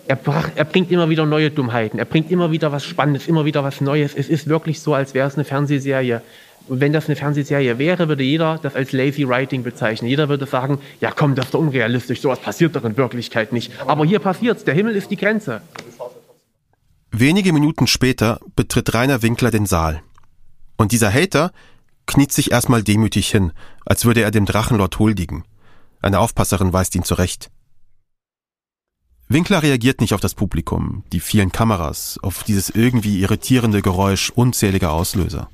er, brach, er, bringt immer wieder neue Dummheiten, er bringt immer wieder was Spannendes, immer wieder was Neues. Es ist wirklich so, als wäre es eine Fernsehserie. Und wenn das eine Fernsehserie wäre, würde jeder das als Lazy Writing bezeichnen. Jeder würde sagen, ja komm, das ist doch unrealistisch, sowas passiert doch in Wirklichkeit nicht. Aber hier passiert's, der Himmel ist die Grenze. Wenige Minuten später betritt Rainer Winkler den Saal. Und dieser Hater kniet sich erstmal demütig hin, als würde er dem Drachenlord huldigen. Eine Aufpasserin weist ihn zurecht. Winkler reagiert nicht auf das Publikum, die vielen Kameras, auf dieses irgendwie irritierende Geräusch unzähliger Auslöser.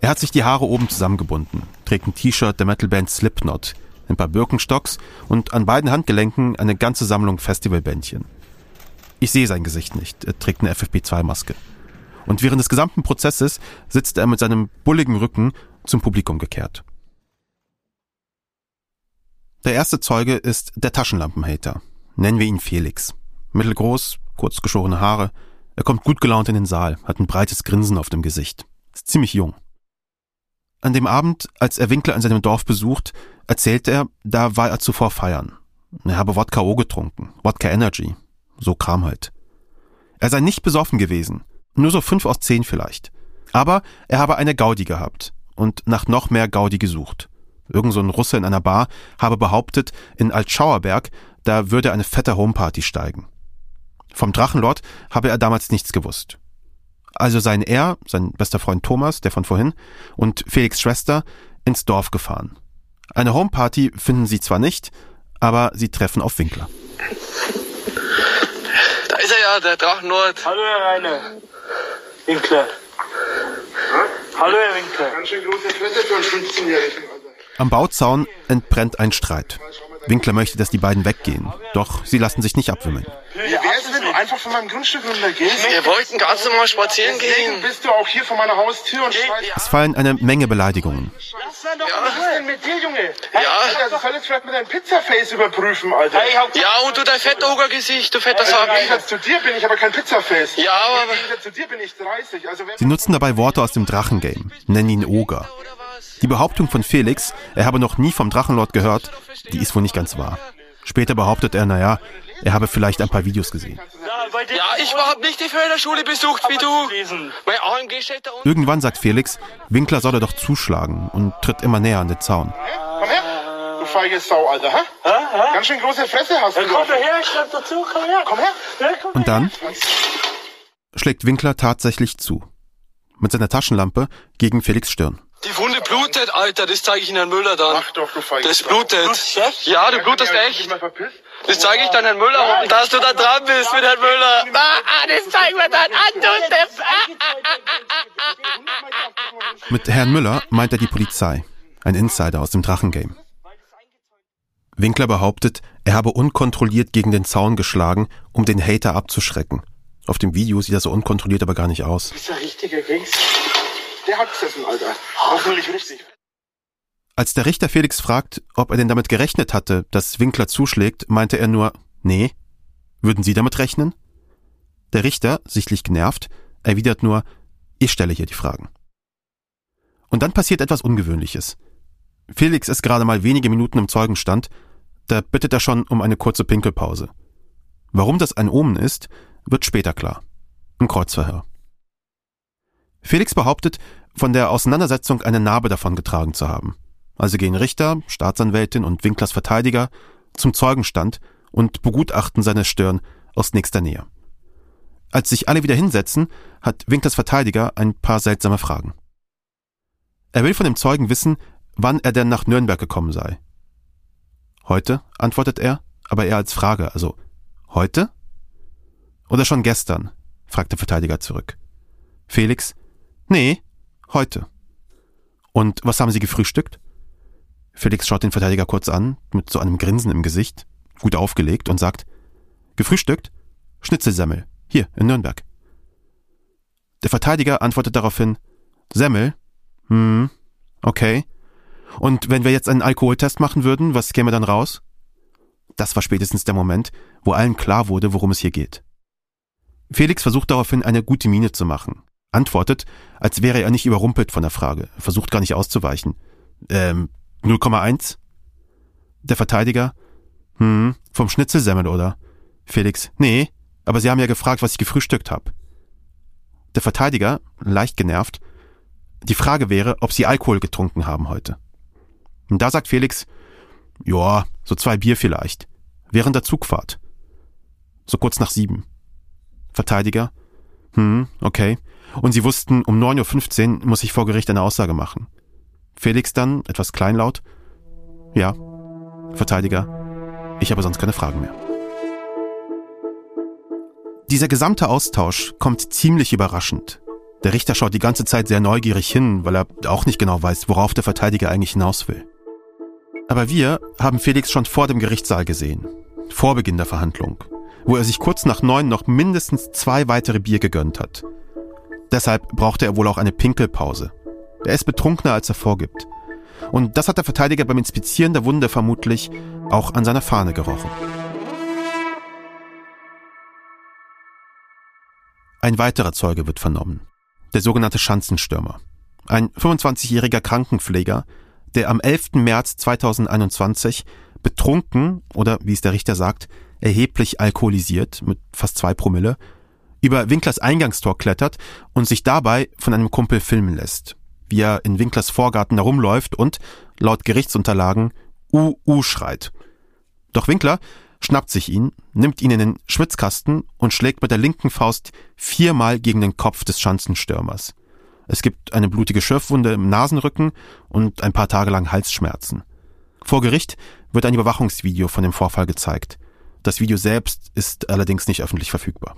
Er hat sich die Haare oben zusammengebunden, trägt ein T-Shirt der Metalband Slipknot, ein paar Birkenstocks und an beiden Handgelenken eine ganze Sammlung Festivalbändchen. Ich sehe sein Gesicht nicht, er trägt eine FFP2-Maske. Und während des gesamten Prozesses sitzt er mit seinem bulligen Rücken zum Publikum gekehrt. Der erste Zeuge ist der Taschenlampenhater. Nennen wir ihn Felix. Mittelgroß, kurz geschorene Haare. Er kommt gut gelaunt in den Saal, hat ein breites Grinsen auf dem Gesicht. Ist ziemlich jung. An dem Abend, als er Winkler in seinem Dorf besucht, erzählt er, da war er zuvor feiern. Er habe Wodka O getrunken, Wodka Energy. So Kram halt. Er sei nicht besoffen gewesen. Nur so fünf aus zehn vielleicht. Aber er habe eine Gaudi gehabt und nach noch mehr Gaudi gesucht. Irgend so ein Russe in einer Bar habe behauptet, in Altschauerberg, da würde eine fette Homeparty steigen. Vom Drachenlord habe er damals nichts gewusst. Also seien er, sein bester Freund Thomas, der von vorhin, und Felix Schwester ins Dorf gefahren. Eine Homeparty finden sie zwar nicht, aber sie treffen auf Winkler. Da ist er ja, der Drachenlord. Hallo, Herr Reine. Winkler. Hallo, Herr Winkler. Ganz schön große Fresse für einen 15-Jährigen. Am Bauzaun entbrennt ein Streit. Winkler möchte, dass die beiden weggehen, doch sie lassen sich nicht abwimmeln. Wie wär's, wenn du einfach von meinem Grundstück runtergehst? Wir wollten ganz normal spazieren gehen. Bist du auch hier vor meiner Haustür und schreist... Es fallen eine Menge Beleidigungen. Was ist denn mit dir, Junge? Ja. Also soll jetzt vielleicht mit deinem Pizzaface überprüfen, Alter. Ja, und du dein Fettoger-Gesicht, du fetter Sack. Im Gegensatz zu dir bin ich aber kein Pizzaface. Ja, aber... Zu dir bin ich 30. Also Sie nutzen dabei Worte aus dem Drachengame, nennen ihn Oger. Die Behauptung von Felix, er habe noch nie vom Drachenlord gehört, die ist wohl nicht ganz wahr. Später behauptet er, naja, er habe vielleicht ein paar Videos gesehen. Ja, ich habe nicht die Förderschule besucht wie du. Mein AMG steht da unten. Irgendwann sagt Felix, Winkler solle doch zuschlagen und tritt immer näher an den Zaun. Komm her, du feige Sau, Alter, hä? Ganz schön große Fresse hast du. Komm her, ich schreib dazu, komm her. Komm her. Und dann schlägt Winkler tatsächlich zu. Mit seiner Taschenlampe gegen Felix Stirn. Die Wunde blutet, Alter, das zeige ich Ihnen Herrn Müller dann. Mach doch, du feige Das blutet. Ja, du blutest echt. Das zeige ich dann Herrn Müller, dass du da dran bist mit Herrn Müller. Ah, ah, das zeigen wir dann an, du Depp. Mit Herrn Müller meint er die Polizei, ein Insider aus dem Drachengame. Winkler behauptet, er habe unkontrolliert gegen den Zaun geschlagen, um den Hater abzuschrecken. Auf dem Video sieht er so unkontrolliert aber gar nicht aus. Du bist ein richtiger Gangster. Der hat gesessen, Alter. Hoffentlich richtig. Als der Richter Felix fragt, ob er denn damit gerechnet hatte, dass Winkler zuschlägt, meinte er nur, nee. Würden Sie damit rechnen? Der Richter, sichtlich genervt, erwidert nur, ich stelle hier die Fragen. Und dann passiert etwas Ungewöhnliches. Felix ist gerade mal wenige Minuten im Zeugenstand, da bittet er schon um eine kurze Pinkelpause. Warum das ein Omen ist, wird später klar. Im Kreuzverhör. Felix behauptet, von der Auseinandersetzung eine Narbe davon getragen zu haben. Also gehen Richter, Staatsanwältin und Winklers Verteidiger zum Zeugenstand und begutachten seine Stirn aus nächster Nähe. Als sich alle wieder hinsetzen, hat Winklers Verteidiger ein paar seltsame Fragen. Er will von dem Zeugen wissen, wann er denn nach Nürnberg gekommen sei. Heute, antwortet er, aber eher als Frage, also heute? Oder schon gestern? fragt der Verteidiger zurück. Felix, nee, heute. Und was haben Sie gefrühstückt? Felix schaut den Verteidiger kurz an, mit so einem Grinsen im Gesicht, gut aufgelegt, und sagt, Gefrühstückt? Schnitzelsemmel, hier in Nürnberg. Der Verteidiger antwortet daraufhin, Semmel? Hm, okay. Und wenn wir jetzt einen Alkoholtest machen würden, was käme dann raus? Das war spätestens der Moment, wo allen klar wurde, worum es hier geht. Felix versucht daraufhin eine gute Miene zu machen, antwortet, als wäre er nicht überrumpelt von der Frage, versucht gar nicht auszuweichen. Ähm, 0,1? Der Verteidiger, hm, vom Schnitzelsemmel, oder? Felix, nee, aber Sie haben ja gefragt, was ich gefrühstückt habe. Der Verteidiger, leicht genervt, die Frage wäre, ob Sie Alkohol getrunken haben heute. Und da sagt Felix, ja, so zwei Bier vielleicht. Während der Zugfahrt. So kurz nach sieben. Verteidiger, hm, okay. Und Sie wussten, um 9.15 Uhr muss ich vor Gericht eine Aussage machen. Felix dann, etwas kleinlaut, ja. Verteidiger, ich habe sonst keine Fragen mehr. Dieser gesamte Austausch kommt ziemlich überraschend. Der Richter schaut die ganze Zeit sehr neugierig hin, weil er auch nicht genau weiß, worauf der Verteidiger eigentlich hinaus will. Aber wir haben Felix schon vor dem Gerichtssaal gesehen, vor Beginn der Verhandlung, wo er sich kurz nach neun noch mindestens zwei weitere Bier gegönnt hat. Deshalb brauchte er wohl auch eine Pinkelpause. Er ist betrunkener, als er vorgibt. Und das hat der Verteidiger beim Inspizieren der Wunde vermutlich auch an seiner Fahne gerochen. Ein weiterer Zeuge wird vernommen. Der sogenannte Schanzenstürmer. Ein 25-jähriger Krankenpfleger, der am 11. März 2021 betrunken oder, wie es der Richter sagt, erheblich alkoholisiert mit fast zwei Promille, über Winklers Eingangstor klettert und sich dabei von einem Kumpel filmen lässt, wie er in Winklers Vorgarten herumläuft und, laut Gerichtsunterlagen, UU schreit. Doch Winkler schnappt sich ihn, nimmt ihn in den Schwitzkasten und schlägt mit der linken Faust viermal gegen den Kopf des Schanzenstürmers. Es gibt eine blutige Schürfwunde im Nasenrücken und ein paar Tage lang Halsschmerzen. Vor Gericht wird ein Überwachungsvideo von dem Vorfall gezeigt. Das Video selbst ist allerdings nicht öffentlich verfügbar.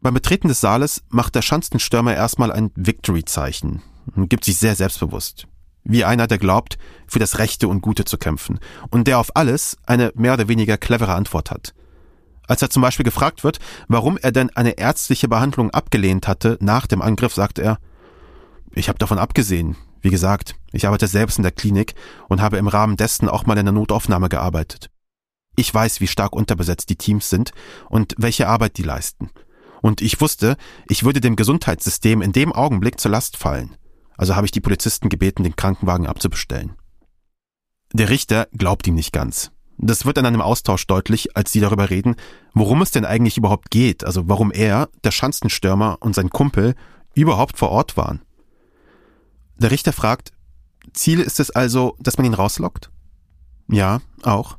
Beim Betreten des Saales macht der Schanzenstürmer erstmal ein Victory-Zeichen und gibt sich sehr selbstbewusst wie einer, der glaubt, für das Rechte und Gute zu kämpfen und der auf alles eine mehr oder weniger clevere Antwort hat. Als er zum Beispiel gefragt wird, warum er denn eine ärztliche Behandlung abgelehnt hatte nach dem Angriff, sagt er, ich habe davon abgesehen. Wie gesagt, ich arbeite selbst in der Klinik und habe im Rahmen dessen auch mal in der Notaufnahme gearbeitet. Ich weiß, wie stark unterbesetzt die Teams sind und welche Arbeit die leisten. Und ich wusste, ich würde dem Gesundheitssystem in dem Augenblick zur Last fallen. Also habe ich die Polizisten gebeten, den Krankenwagen abzubestellen. Der Richter glaubt ihm nicht ganz. Das wird in einem Austausch deutlich, als sie darüber reden, worum es denn eigentlich überhaupt geht, also warum er, der Schanzenstürmer und sein Kumpel überhaupt vor Ort waren. Der Richter fragt, Ziel ist es also, dass man ihn rauslockt? Ja, auch.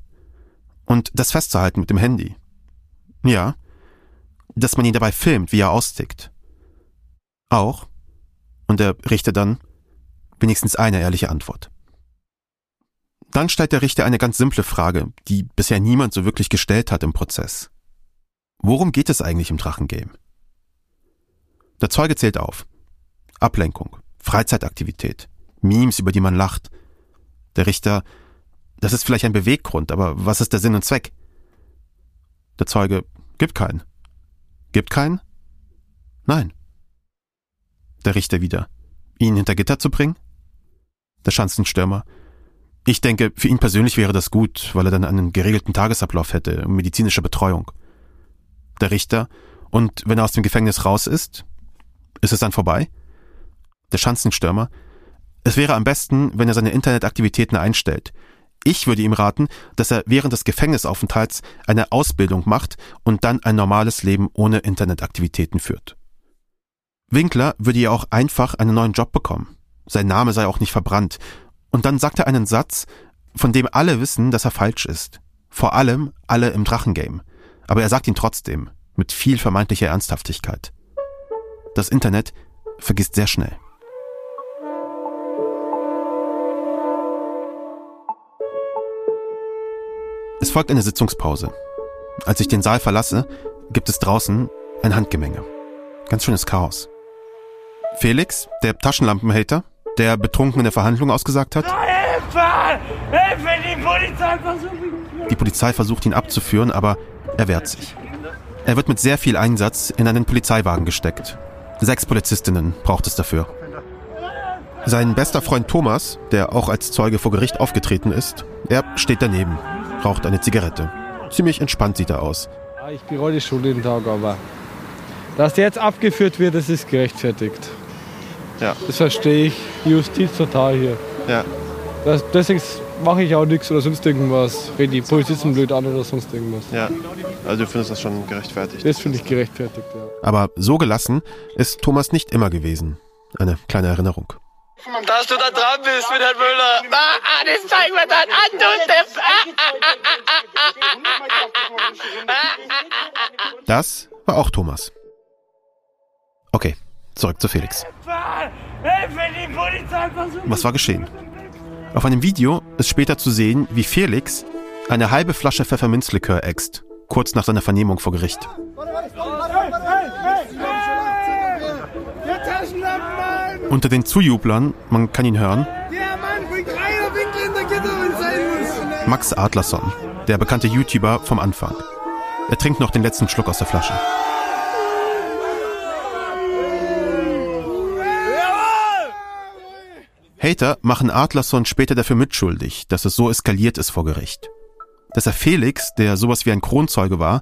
Und das festzuhalten mit dem Handy? Ja. Dass man ihn dabei filmt, wie er austickt? Auch. Und der Richter dann wenigstens eine ehrliche Antwort. Dann stellt der Richter eine ganz simple Frage, die bisher niemand so wirklich gestellt hat im Prozess. Worum geht es eigentlich im Drachengame? Der Zeuge zählt auf. Ablenkung, Freizeitaktivität, Memes, über die man lacht. Der Richter, das ist vielleicht ein Beweggrund, aber was ist der Sinn und Zweck? Der Zeuge, gibt keinen. Gibt keinen? Nein der Richter wieder. Ihn hinter Gitter zu bringen? Der Schanzenstürmer. Ich denke, für ihn persönlich wäre das gut, weil er dann einen geregelten Tagesablauf hätte und medizinische Betreuung. Der Richter. Und wenn er aus dem Gefängnis raus ist, ist es dann vorbei? Der Schanzenstürmer. Es wäre am besten, wenn er seine Internetaktivitäten einstellt. Ich würde ihm raten, dass er während des Gefängnisaufenthalts eine Ausbildung macht und dann ein normales Leben ohne Internetaktivitäten führt. Winkler würde ja auch einfach einen neuen Job bekommen. Sein Name sei auch nicht verbrannt. Und dann sagt er einen Satz, von dem alle wissen, dass er falsch ist. Vor allem alle im Drachengame. Aber er sagt ihn trotzdem, mit viel vermeintlicher Ernsthaftigkeit. Das Internet vergisst sehr schnell. Folgt eine Sitzungspause. Als ich den Saal verlasse, gibt es draußen ein Handgemenge. Ganz schönes Chaos. Felix, der Taschenlampenhater, der betrunken in der Verhandlung ausgesagt hat. Hilfe! Hilfe! Die Polizei versucht mich. Die Polizei versucht ihn abzuführen, aber er wehrt sich. Er wird mit sehr viel Einsatz in einen Polizeiwagen gesteckt. Sechs Polizistinnen braucht es dafür. Sein bester Freund Thomas, der auch als Zeuge vor Gericht aufgetreten ist, er steht daneben, raucht eine Zigarette. Ziemlich entspannt sieht er aus. Ich bereue die Schule jeden Tag, aber dass der jetzt abgeführt wird, das ist gerechtfertigt. Ja. Das verstehe ich. Die Justiz total hier. Ja. Das, deswegen mache ich auch nichts oder sonst irgendwas. Rede die Polizisten blöd an oder sonst irgendwas. Ja. Also du findest das schon gerechtfertigt. Das finde ich gerechtfertigt, ja. Aber so gelassen ist Thomas nicht immer gewesen. Eine kleine Erinnerung. Dass du da dran bist mit Herrn Müller. Ah, ah, das zeigen wir dann an, du Depp. Das war auch Thomas. Okay, zurück zu Felix. Was war geschehen? Auf einem Video ist später zu sehen, wie Felix eine halbe Flasche Pfefferminzlikör äxt, kurz nach seiner Vernehmung vor Gericht. Der Taschenlampenmann! Unter den Zujublern, man kann ihn hören. Max Adlerson, der bekannte YouTuber vom Anfang. Er trinkt noch den letzten Schluck aus der Flasche. Hater machen Adlerson später dafür mitschuldig, dass es so eskaliert ist vor Gericht. Dass er Felix, der sowas wie ein Kronzeuge war,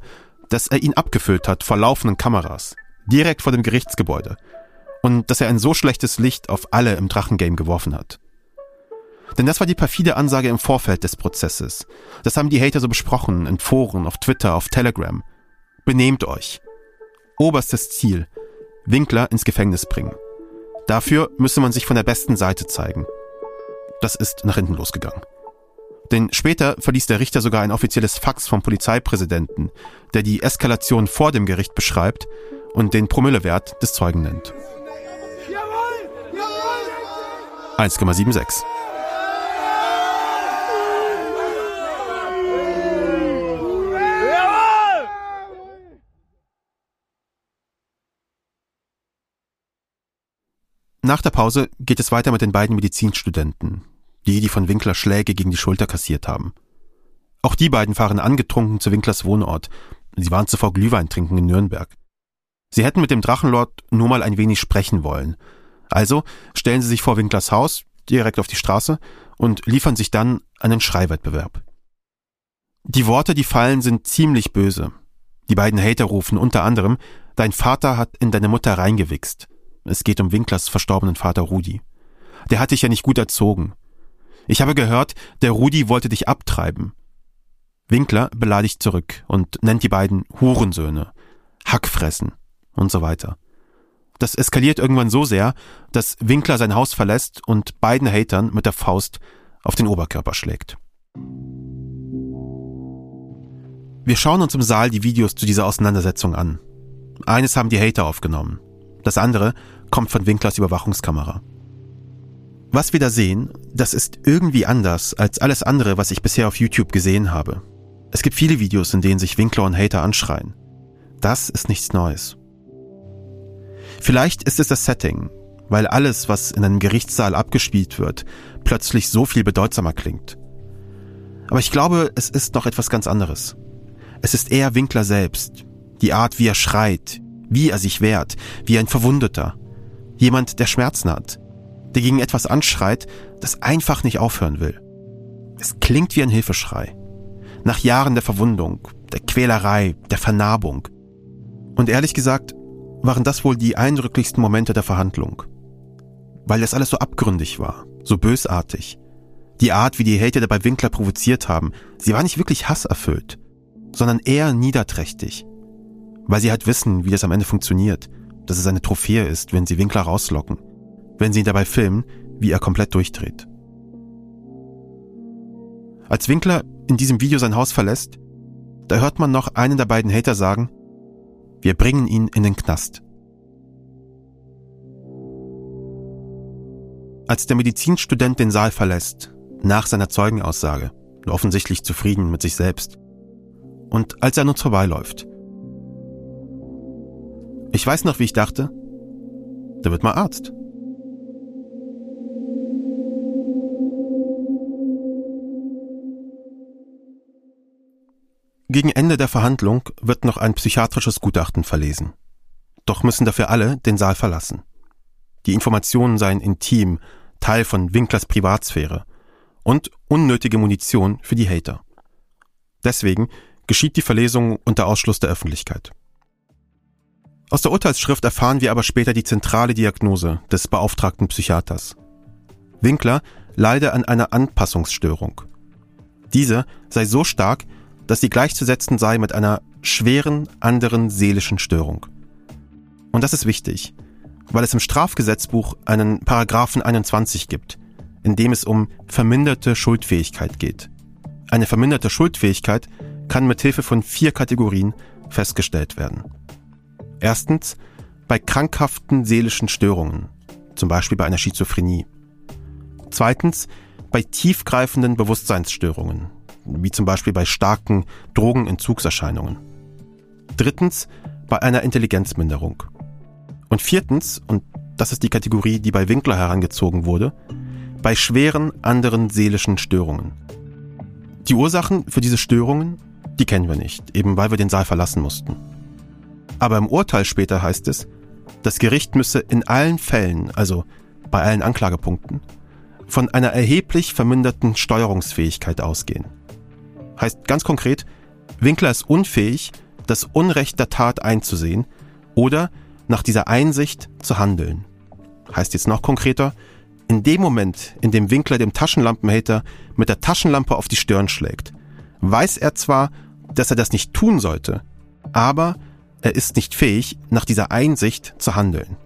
dass er ihn abgefüllt hat vor laufenden Kameras, direkt vor dem Gerichtsgebäude. Und dass er ein so schlechtes Licht auf alle im Drachengame geworfen hat. Denn das war die perfide Ansage im Vorfeld des Prozesses. Das haben die Hater so besprochen, in Foren, auf Twitter, auf Telegram. Benehmt euch. Oberstes Ziel. Winkler ins Gefängnis bringen. Dafür müsse man sich von der besten Seite zeigen. Das ist nach hinten losgegangen. Denn später verließ der Richter sogar ein offizielles Fax vom Polizeipräsidenten, der die Eskalation vor dem Gericht beschreibt und den Promillewert des Zeugen nennt. 1,76. Nach der Pause geht es weiter mit den beiden Medizinstudenten, die, die von Winkler Schläge gegen die Schulter kassiert haben. Auch die beiden fahren angetrunken zu Winklers Wohnort. Sie waren zuvor Glühwein trinken in Nürnberg. Sie hätten mit dem Drachenlord nur mal ein wenig sprechen wollen. Also stellen sie sich vor Winklers Haus, direkt auf die Straße, und liefern sich dann einen Schreiwettbewerb. Die Worte, die fallen, sind ziemlich böse. Die beiden Hater rufen unter anderem, dein Vater hat in deine Mutter reingewichst. Es geht um Winklers verstorbenen Vater Rudi. Der hat dich ja nicht gut erzogen. Ich habe gehört, der Rudi wollte dich abtreiben. Winkler beleidigt zurück und nennt die beiden Hurensöhne, Hackfressen und so weiter. Das eskaliert irgendwann so sehr, dass Winkler sein Haus verlässt und beiden Hatern mit der Faust auf den Oberkörper schlägt. Wir schauen uns im Saal die Videos zu dieser Auseinandersetzung an. Eines haben die Hater aufgenommen. Das andere kommt von Winklers Überwachungskamera. Was wir da sehen, das ist irgendwie anders als alles andere, was ich bisher auf YouTube gesehen habe. Es gibt viele Videos, in denen sich Winkler und Hater anschreien. Das ist nichts Neues. Vielleicht ist es das Setting, weil alles, was in einem Gerichtssaal abgespielt wird, plötzlich so viel bedeutsamer klingt. Aber ich glaube, es ist noch etwas ganz anderes. Es ist eher Winkler selbst, die Art, wie er schreit, wie er sich wehrt, wie ein Verwundeter, jemand, der Schmerzen hat, der gegen etwas anschreit, das einfach nicht aufhören will. Es klingt wie ein Hilfeschrei. Nach Jahren der Verwundung, der Quälerei, der Vernarbung. Und ehrlich gesagt, waren das wohl die eindrücklichsten Momente der Verhandlung. Weil das alles so abgründig war, so bösartig. Die Art, wie die Hater dabei Winkler provoziert haben, sie war nicht wirklich hasserfüllt, sondern eher niederträchtig. Weil sie halt wissen, wie das am Ende funktioniert, dass es eine Trophäe ist, wenn sie Winkler rauslocken, wenn sie ihn dabei filmen, wie er komplett durchdreht. Als Winkler in diesem Video sein Haus verlässt, da hört man noch einen der beiden Hater sagen, Wir bringen ihn in den Knast. Als der Medizinstudent den Saal verlässt, nach seiner Zeugenaussage, offensichtlich zufrieden mit sich selbst, und als er an uns vorbeiläuft. Ich weiß noch, wie ich dachte, der wird mal Arzt. Gegen Ende der Verhandlung wird noch ein psychiatrisches Gutachten verlesen. Doch müssen dafür alle den Saal verlassen. Die Informationen seien intim, Teil von Winklers Privatsphäre und unnötige Munition für die Hater. Deswegen geschieht die Verlesung unter Ausschluss der Öffentlichkeit. Aus der Urteilsschrift erfahren wir aber später die zentrale Diagnose des beauftragten Psychiaters. Winkler leide an einer Anpassungsstörung. Diese sei so stark, dass sie gleichzusetzen sei mit einer schweren anderen seelischen Störung. Und das ist wichtig, weil es im Strafgesetzbuch einen Paragraphen 21 gibt, in dem es um verminderte Schuldfähigkeit geht. Eine verminderte Schuldfähigkeit kann mit Hilfe von vier Kategorien festgestellt werden. Erstens bei krankhaften seelischen Störungen, zum Beispiel bei einer Schizophrenie. Zweitens bei tiefgreifenden Bewusstseinsstörungen, wie zum Beispiel bei starken Drogenentzugserscheinungen. Drittens bei einer Intelligenzminderung. Und viertens, und das ist die Kategorie, die bei Winkler herangezogen wurde, bei schweren anderen seelischen Störungen. Die Ursachen für diese Störungen, die kennen wir nicht, eben weil wir den Saal verlassen mussten. Aber im Urteil später heißt es, das Gericht müsse in allen Fällen, also bei allen Anklagepunkten, von einer erheblich verminderten Steuerungsfähigkeit ausgehen. Heißt ganz konkret, Winkler ist unfähig, das Unrecht der Tat einzusehen oder nach dieser Einsicht zu handeln. Heißt jetzt noch konkreter, in dem Moment, in dem Winkler dem Taschenlampenhater mit der Taschenlampe auf die Stirn schlägt, weiß er zwar, dass er das nicht tun sollte, aber er ist nicht fähig, nach dieser Einsicht zu handeln.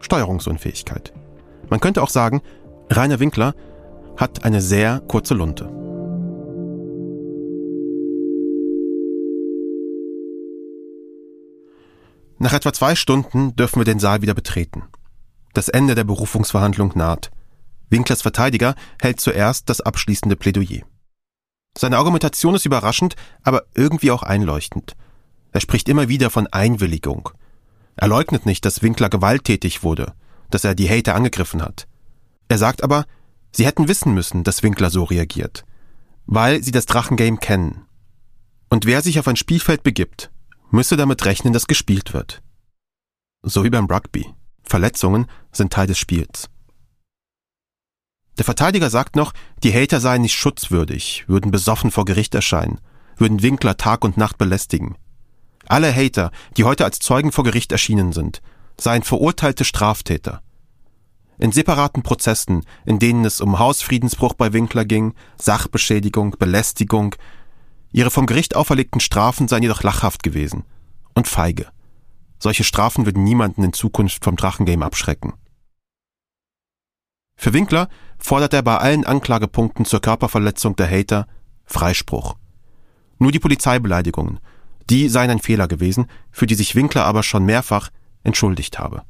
Steuerungsunfähigkeit. Man könnte auch sagen, Rainer Winkler hat eine sehr kurze Lunte. Nach etwa zwei Stunden dürfen wir den Saal wieder betreten. Das Ende der Berufungsverhandlung naht. Winklers Verteidiger hält zuerst das abschließende Plädoyer. Seine Argumentation ist überraschend, aber irgendwie auch einleuchtend. Er spricht immer wieder von Einwilligung. Er leugnet nicht, dass Winkler gewalttätig wurde, dass er die Hater angegriffen hat. Er sagt aber, sie hätten wissen müssen, dass Winkler so reagiert, weil sie das Drachengame kennen. Und wer sich auf ein Spielfeld begibt, müsse damit rechnen, dass gespielt wird. So wie beim Rugby. Verletzungen sind Teil des Spiels. Der Verteidiger sagt noch, die Hater seien nicht schutzwürdig, würden besoffen vor Gericht erscheinen, würden Winkler Tag und Nacht belästigen. Alle Hater, die heute als Zeugen vor Gericht erschienen sind, seien verurteilte Straftäter. In separaten Prozessen, in denen es um Hausfriedensbruch bei Winkler ging, Sachbeschädigung, Belästigung, Ihre vom Gericht auferlegten Strafen seien jedoch lachhaft gewesen und feige. Solche Strafen würden niemanden in Zukunft vom Drachengame abschrecken. Für Winkler fordert er bei allen Anklagepunkten zur Körperverletzung der Hater Freispruch. Nur die Polizeibeleidigungen, die seien ein Fehler gewesen, für die sich Winkler aber schon mehrfach entschuldigt habe.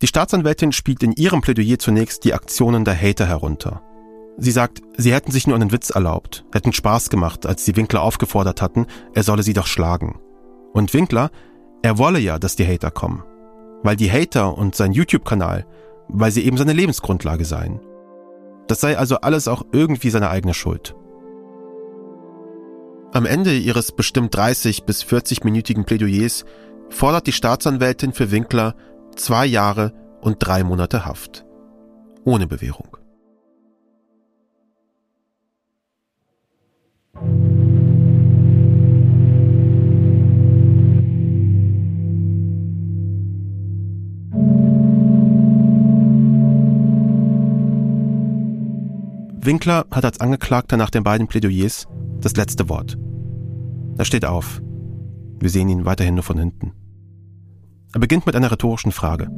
Die Staatsanwältin spielt in ihrem Plädoyer zunächst die Aktionen der Hater herunter. Sie sagt, sie hätten sich nur einen Witz erlaubt, hätten Spaß gemacht, als sie Winkler aufgefordert hatten, er solle sie doch schlagen. Und Winkler, er wolle ja, dass die Hater kommen. Weil die Hater und sein YouTube-Kanal, weil sie eben seine Lebensgrundlage seien. Das sei also alles auch irgendwie seine eigene Schuld. Am Ende ihres bestimmt 30 bis 40-minütigen Plädoyers fordert die Staatsanwältin für Winkler zwei Jahre und drei Monate Haft. Ohne Bewährung. Winkler hat als Angeklagter nach den beiden Plädoyers das letzte Wort. Er steht auf. Wir sehen ihn weiterhin nur von hinten. Er beginnt mit einer rhetorischen Frage.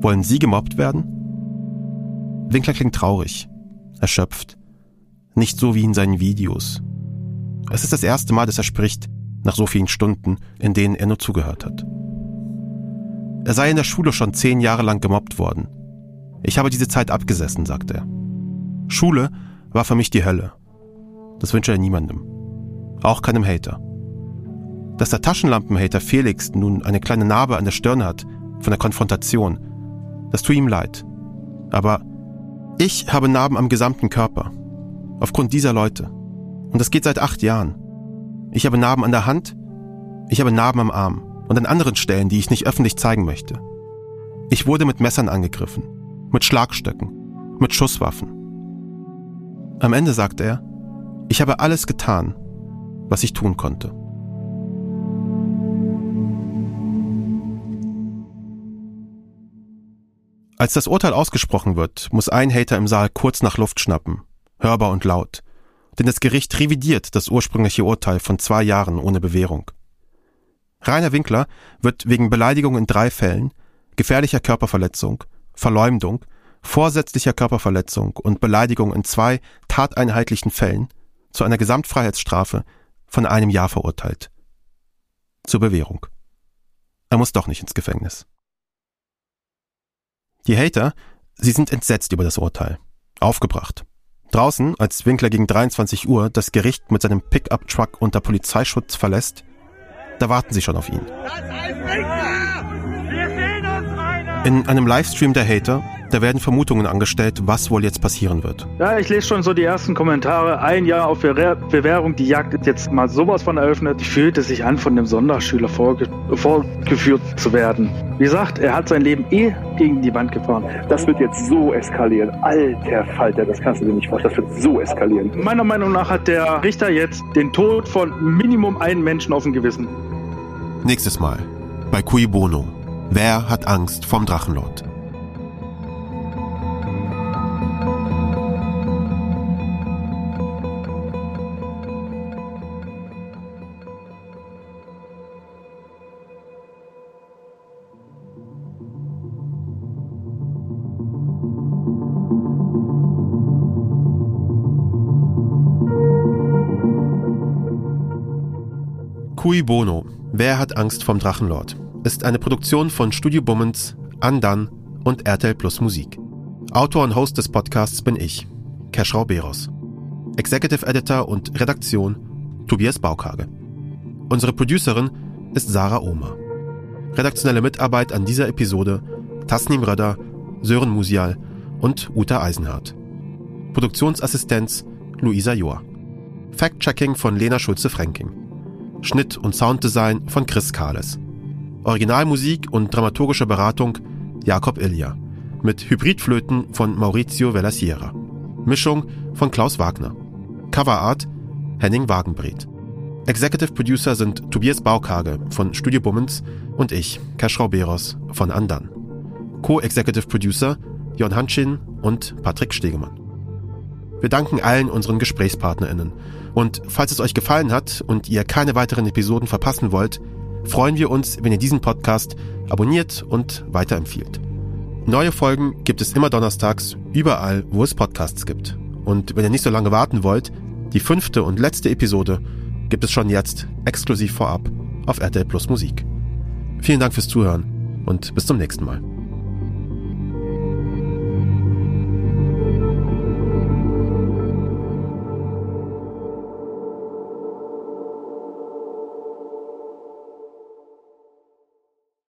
Wollen Sie gemobbt werden? Winkler klingt traurig, erschöpft. Nicht so wie in seinen Videos. Es ist das erste Mal, dass er spricht, nach so vielen Stunden, in denen er nur zugehört hat. Er sei in der Schule schon zehn Jahre lang gemobbt worden. Ich habe diese Zeit abgesessen, sagt er. Schule war für mich die Hölle. Das wünsche er niemandem. Auch keinem Hater. Dass der Taschenlampenhater Felix nun eine kleine Narbe an der Stirn hat von der Konfrontation, das tut ihm leid. Aber ich habe Narben am gesamten Körper. Aufgrund dieser Leute. Und das geht seit acht Jahren. Ich habe Narben an der Hand, ich habe Narben am Arm und an anderen Stellen, die ich nicht öffentlich zeigen möchte. Ich wurde mit Messern angegriffen, mit Schlagstöcken, mit Schusswaffen. Am Ende sagt er, ich habe alles getan, was ich tun konnte. Als das Urteil ausgesprochen wird, muss ein Hater im Saal kurz nach Luft schnappen, hörbar und laut, denn das Gericht revidiert das ursprüngliche Urteil von zwei Jahren ohne Bewährung. Rainer Winkler wird wegen Beleidigung in drei Fällen, gefährlicher Körperverletzung, Verleumdung, vorsätzlicher Körperverletzung und Beleidigung in zwei tateinheitlichen Fällen zu einer Gesamtfreiheitsstrafe von einem Jahr verurteilt. Zur Bewährung. Er muss doch nicht ins Gefängnis. Die Hater, sie sind entsetzt über das Urteil. Aufgebracht. Draußen, als Winkler gegen 23 Uhr das Gericht mit seinem Pickup-Truck unter Polizeischutz verlässt, da warten sie schon auf ihn. In einem Livestream der Hater, da werden Vermutungen angestellt, was wohl jetzt passieren wird. Ja, ich lese schon so die ersten Kommentare. Ein Jahr auf Bewähr- Bewährung, die Jagd ist jetzt mal sowas von eröffnet. Die fühlte sich an, von dem Sonderschüler vorge vorgeführt zu werden. Wie gesagt, er hat sein Leben eh gegen die Wand gefahren. Das wird jetzt so eskalieren. Alter Falter, das kannst du dir nicht vorstellen. Das wird so eskalieren. Meiner Meinung nach hat der Richter jetzt den Tod von Minimum einem Menschen auf dem Gewissen. Nächstes Mal bei Cui Bono. Wer hat Angst vom Drachenlord? Cui Bono. Wer hat Angst vom Drachenlord? ist eine Produktion von Studio Bummens, Andan und RTL Plus Musik. Autor und Host des Podcasts bin ich, Keschrau Beros. Executive Editor und Redaktion Tobias Baukage. Unsere Producerin ist Sarah Ohmer. Redaktionelle Mitarbeit an dieser Episode Tasnim Röder, Sören Musial und Uta Eisenhardt. Produktionsassistenz Luisa Joa. Fact-Checking von Lena Schulze-Fränking. Schnitt und Sounddesign von Chris Kahles. Originalmusik und dramaturgische Beratung Jakob Ilja. Mit Hybridflöten von Maurizio Vellasiera. Mischung von Klaus Wagner. Coverart Henning Wagenbreth. Executive Producer sind Tobias Baukage von Studio Bummens und ich, Kaschrau Beros von Andan. Co-Executive Producer Jon Hanschin und Patrick Stegemann. Wir danken allen unseren GesprächspartnerInnen. Und falls es euch gefallen hat und ihr keine weiteren Episoden verpassen wollt, freuen wir uns, wenn ihr diesen Podcast abonniert und weiterempfiehlt. Neue Folgen gibt es immer donnerstags überall, wo es Podcasts gibt. Und wenn ihr nicht so lange warten wollt, die fünfte und letzte Episode gibt es schon jetzt exklusiv vorab auf RTL Plus Musik. Vielen Dank fürs Zuhören und bis zum nächsten Mal.